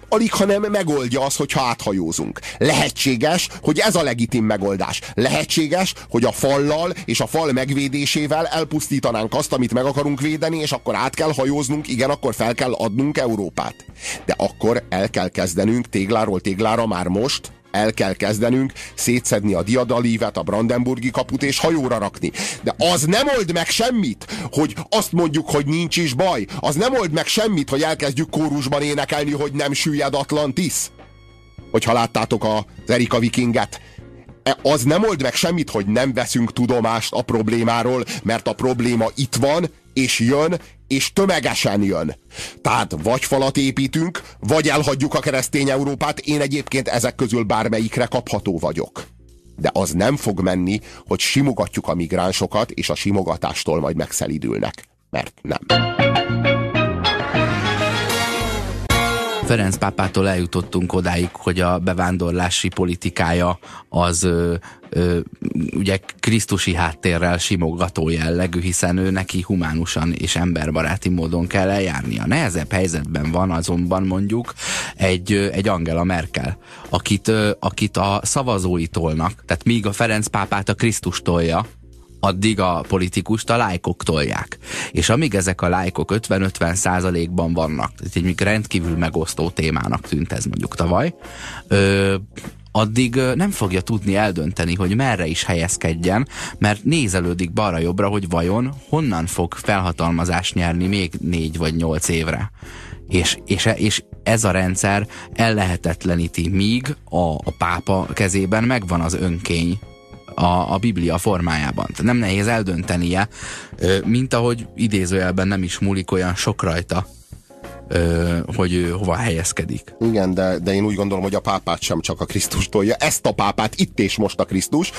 alig, hanem megoldja az, hogyha áthajózunk. Lehetséges, hogy ez a legitim megoldás. Lehetséges, hogy a fallal és a fal megvédésével elpusztítanánk azt, amit meg akarunk védeni, és akkor át kell hajóznunk, igen, akkor fel kell adnunk Európát. De akkor el kell kezdenünk tégláról téglára már most, el kell kezdenünk szétszedni a diadalívet, a Brandenburgi kaput és hajóra rakni. De az nem old meg semmit, hogy azt mondjuk, hogy nincs is baj. Az nem old meg semmit, hogy elkezdjük kórusban énekelni, hogy nem süllyed Atlantis. Hogyha láttátok az Erika Vikinget, e, az nem old meg semmit, hogy nem veszünk tudomást a problémáról, mert a probléma itt van, és jön, és tömegesen jön. Tehát vagy falat építünk, vagy elhagyjuk a keresztény Európát, én egyébként ezek közül bármelyikre kapható vagyok. De az nem fog menni, hogy simogatjuk a migránsokat, és a simogatástól majd megszelidülnek. Mert nem. Ferenc pápától eljutottunk odáig, hogy a bevándorlási politikája az ö, ö, ugye krisztusi háttérrel simogató jellegű, hiszen ő neki humánusan és emberbaráti módon kell eljárnia. Nehezebb helyzetben van azonban mondjuk egy, egy Angela Merkel, akit, akit a szavazói tolnak, tehát míg a Ferenc pápát a Krisztus tolja, addig a politikust a lájkok tolják. És amíg ezek a lájkok 50-50 százalékban vannak, ez egy rendkívül megosztó témának tűnt ez mondjuk tavaly, ö, addig nem fogja tudni eldönteni, hogy merre is helyezkedjen, mert nézelődik balra-jobbra, hogy vajon honnan fog felhatalmazást nyerni még négy vagy nyolc évre. És, és, és ez a rendszer ellehetetleníti, míg a, a pápa kezében megvan az önkény a, a Biblia formájában. Tehát nem nehéz eldöntenie, mint ahogy idézőjelben nem is múlik olyan sok rajta, hogy hova helyezkedik. Igen, de, de én úgy gondolom, hogy a pápát sem csak a Krisztus tolja. Ezt a pápát itt és most a Krisztus.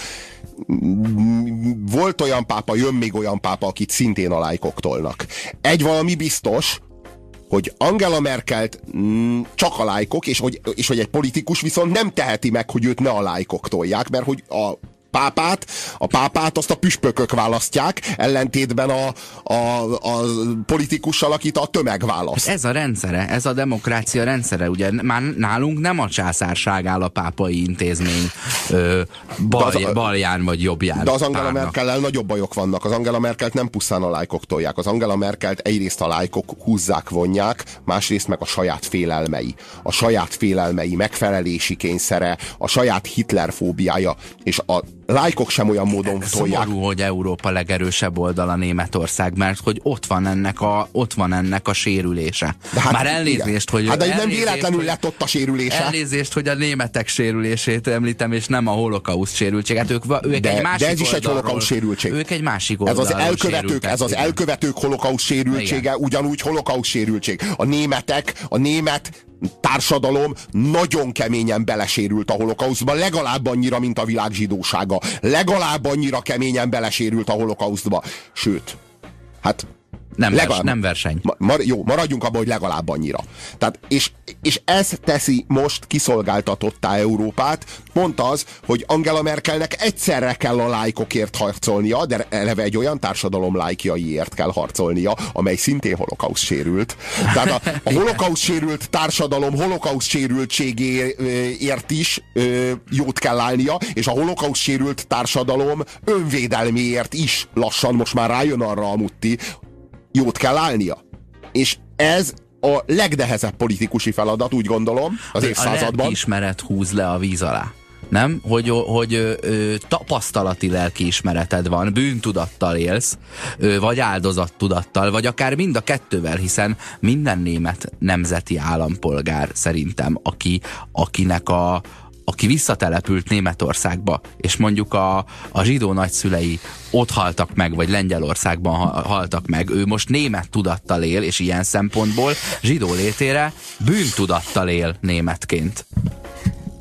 Volt olyan pápa, jön még olyan pápa, akit szintén a lájkok tolnak. Egy valami biztos, hogy Angela Merkelt mm, csak a lájkok, és hogy, és hogy egy politikus viszont nem teheti meg, hogy őt ne a lájkok tolják, mert hogy a pápát, a pápát azt a püspökök választják, ellentétben a, a, a politikussal, akit a tömeg választ. Ez a rendszere, ez a demokrácia rendszere. Ugye már nálunk nem a császárság áll a pápai intézmény ö, bal, az, balján vagy jobbján. De az Angela Merkel-el nagyobb bajok vannak. Az Angela Merkelt nem pusztán a lájkok tolják. Az Angela Merkelt egyrészt a lájkok húzzák, vonják, másrészt meg a saját félelmei. A saját félelmei, megfelelési kényszere, a saját Hitlerfóbiája, és a lájkok sem olyan módon tolják. Szomorú, hogy Európa legerősebb oldala Németország, mert hogy ott van ennek a, ott van ennek a sérülése. De hát, Már elnézést, igen. hogy... Hát de nem véletlenül hogy, lett ott a sérülése. Elnézést, hogy a németek sérülését említem, és nem a holokauszt sérültséget. Ők, ők de, egy másik de ez is egy holokauszt sérültség. Ők egy másik ez az elkövetők, Ez az elkövetők holokauszt sérültsége, igen. ugyanúgy holokauszt sérültség. A németek, a német társadalom nagyon keményen belesérült a holokauszba, legalább annyira, mint a világ zsidósága. Legalább annyira keményen belesérült a holokauszba. Sőt, hát nem, legalább, vers, nem verseny. Mar, jó, maradjunk abban, hogy legalább annyira. Tehát, és, és ez teszi most kiszolgáltatottá Európát. Mondta az, hogy Angela Merkelnek egyszerre kell a lájkokért harcolnia, de eleve egy olyan társadalom lájkjaiért kell harcolnia, amely szintén holokauszt sérült. Tehát a, a holokauszt sérült társadalom holokauszt sérültségéért is ö, jót kell állnia, és a holokauszt sérült társadalom önvédelméért is lassan most már rájön arra a mutti, jót kell állnia. És ez a legnehezebb politikusi feladat, úgy gondolom, az évszázadban. A ismeret húz le a víz alá. Nem? Hogy, hogy ö, tapasztalati lelkiismereted van, bűntudattal élsz, ö, vagy áldozattudattal, vagy akár mind a kettővel, hiszen minden német nemzeti állampolgár szerintem, aki, akinek a, aki visszatelepült Németországba, és mondjuk a, a zsidó nagyszülei ott haltak meg, vagy Lengyelországban haltak meg, ő most német tudattal él, és ilyen szempontból zsidó létére bűntudattal él németként.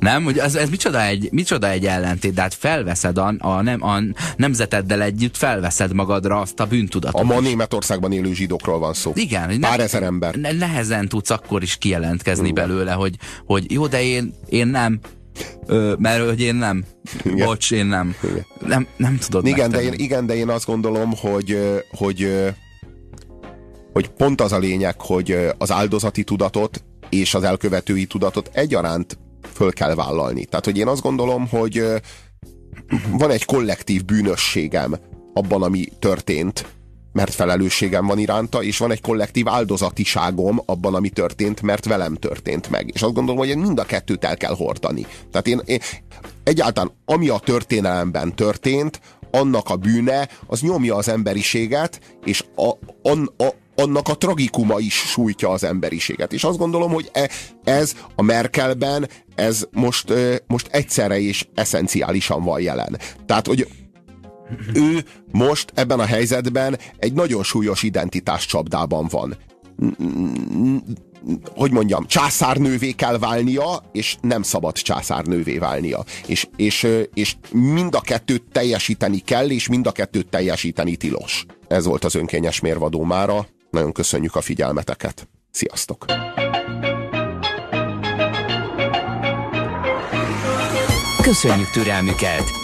Nem? Hogy ez, ez micsoda, egy, micsoda egy ellentét, de hát felveszed a, a, nem, a nemzeteddel együtt, felveszed magadra azt a bűntudatot. A ma Németországban élő zsidókról van szó. Igen. Pár ne, ezer ember. Ne, nehezen tudsz akkor is kijelentkezni Igen. belőle, hogy, hogy jó, de én, én nem, Ö, mert hogy én nem. Igen. Bocs, én nem. Igen. Nem, nem tudod igen de, én, igen, de én azt gondolom, hogy, hogy, hogy pont az a lényeg, hogy az áldozati tudatot és az elkövetői tudatot egyaránt föl kell vállalni. Tehát, hogy én azt gondolom, hogy van egy kollektív bűnösségem abban, ami történt, mert felelősségem van iránta, és van egy kollektív áldozatiságom abban, ami történt, mert velem történt meg. És azt gondolom, hogy mind a kettőt el kell hordani. Tehát én, én egyáltalán, ami a történelemben történt, annak a bűne, az nyomja az emberiséget, és a, an, a, annak a tragikuma is sújtja az emberiséget. És azt gondolom, hogy e, ez a Merkelben, ez most, most egyszerre és eszenciálisan van jelen. Tehát, hogy ő most ebben a helyzetben egy nagyon súlyos identitás csapdában van. Hogy mondjam, császárnővé kell válnia, és nem szabad császárnővé válnia. És, és, és mind a kettőt teljesíteni kell, és mind a kettőt teljesíteni tilos. Ez volt az önkényes mérvadó mára. Nagyon köszönjük a figyelmeteket. Sziasztok! Köszönjük türelmüket!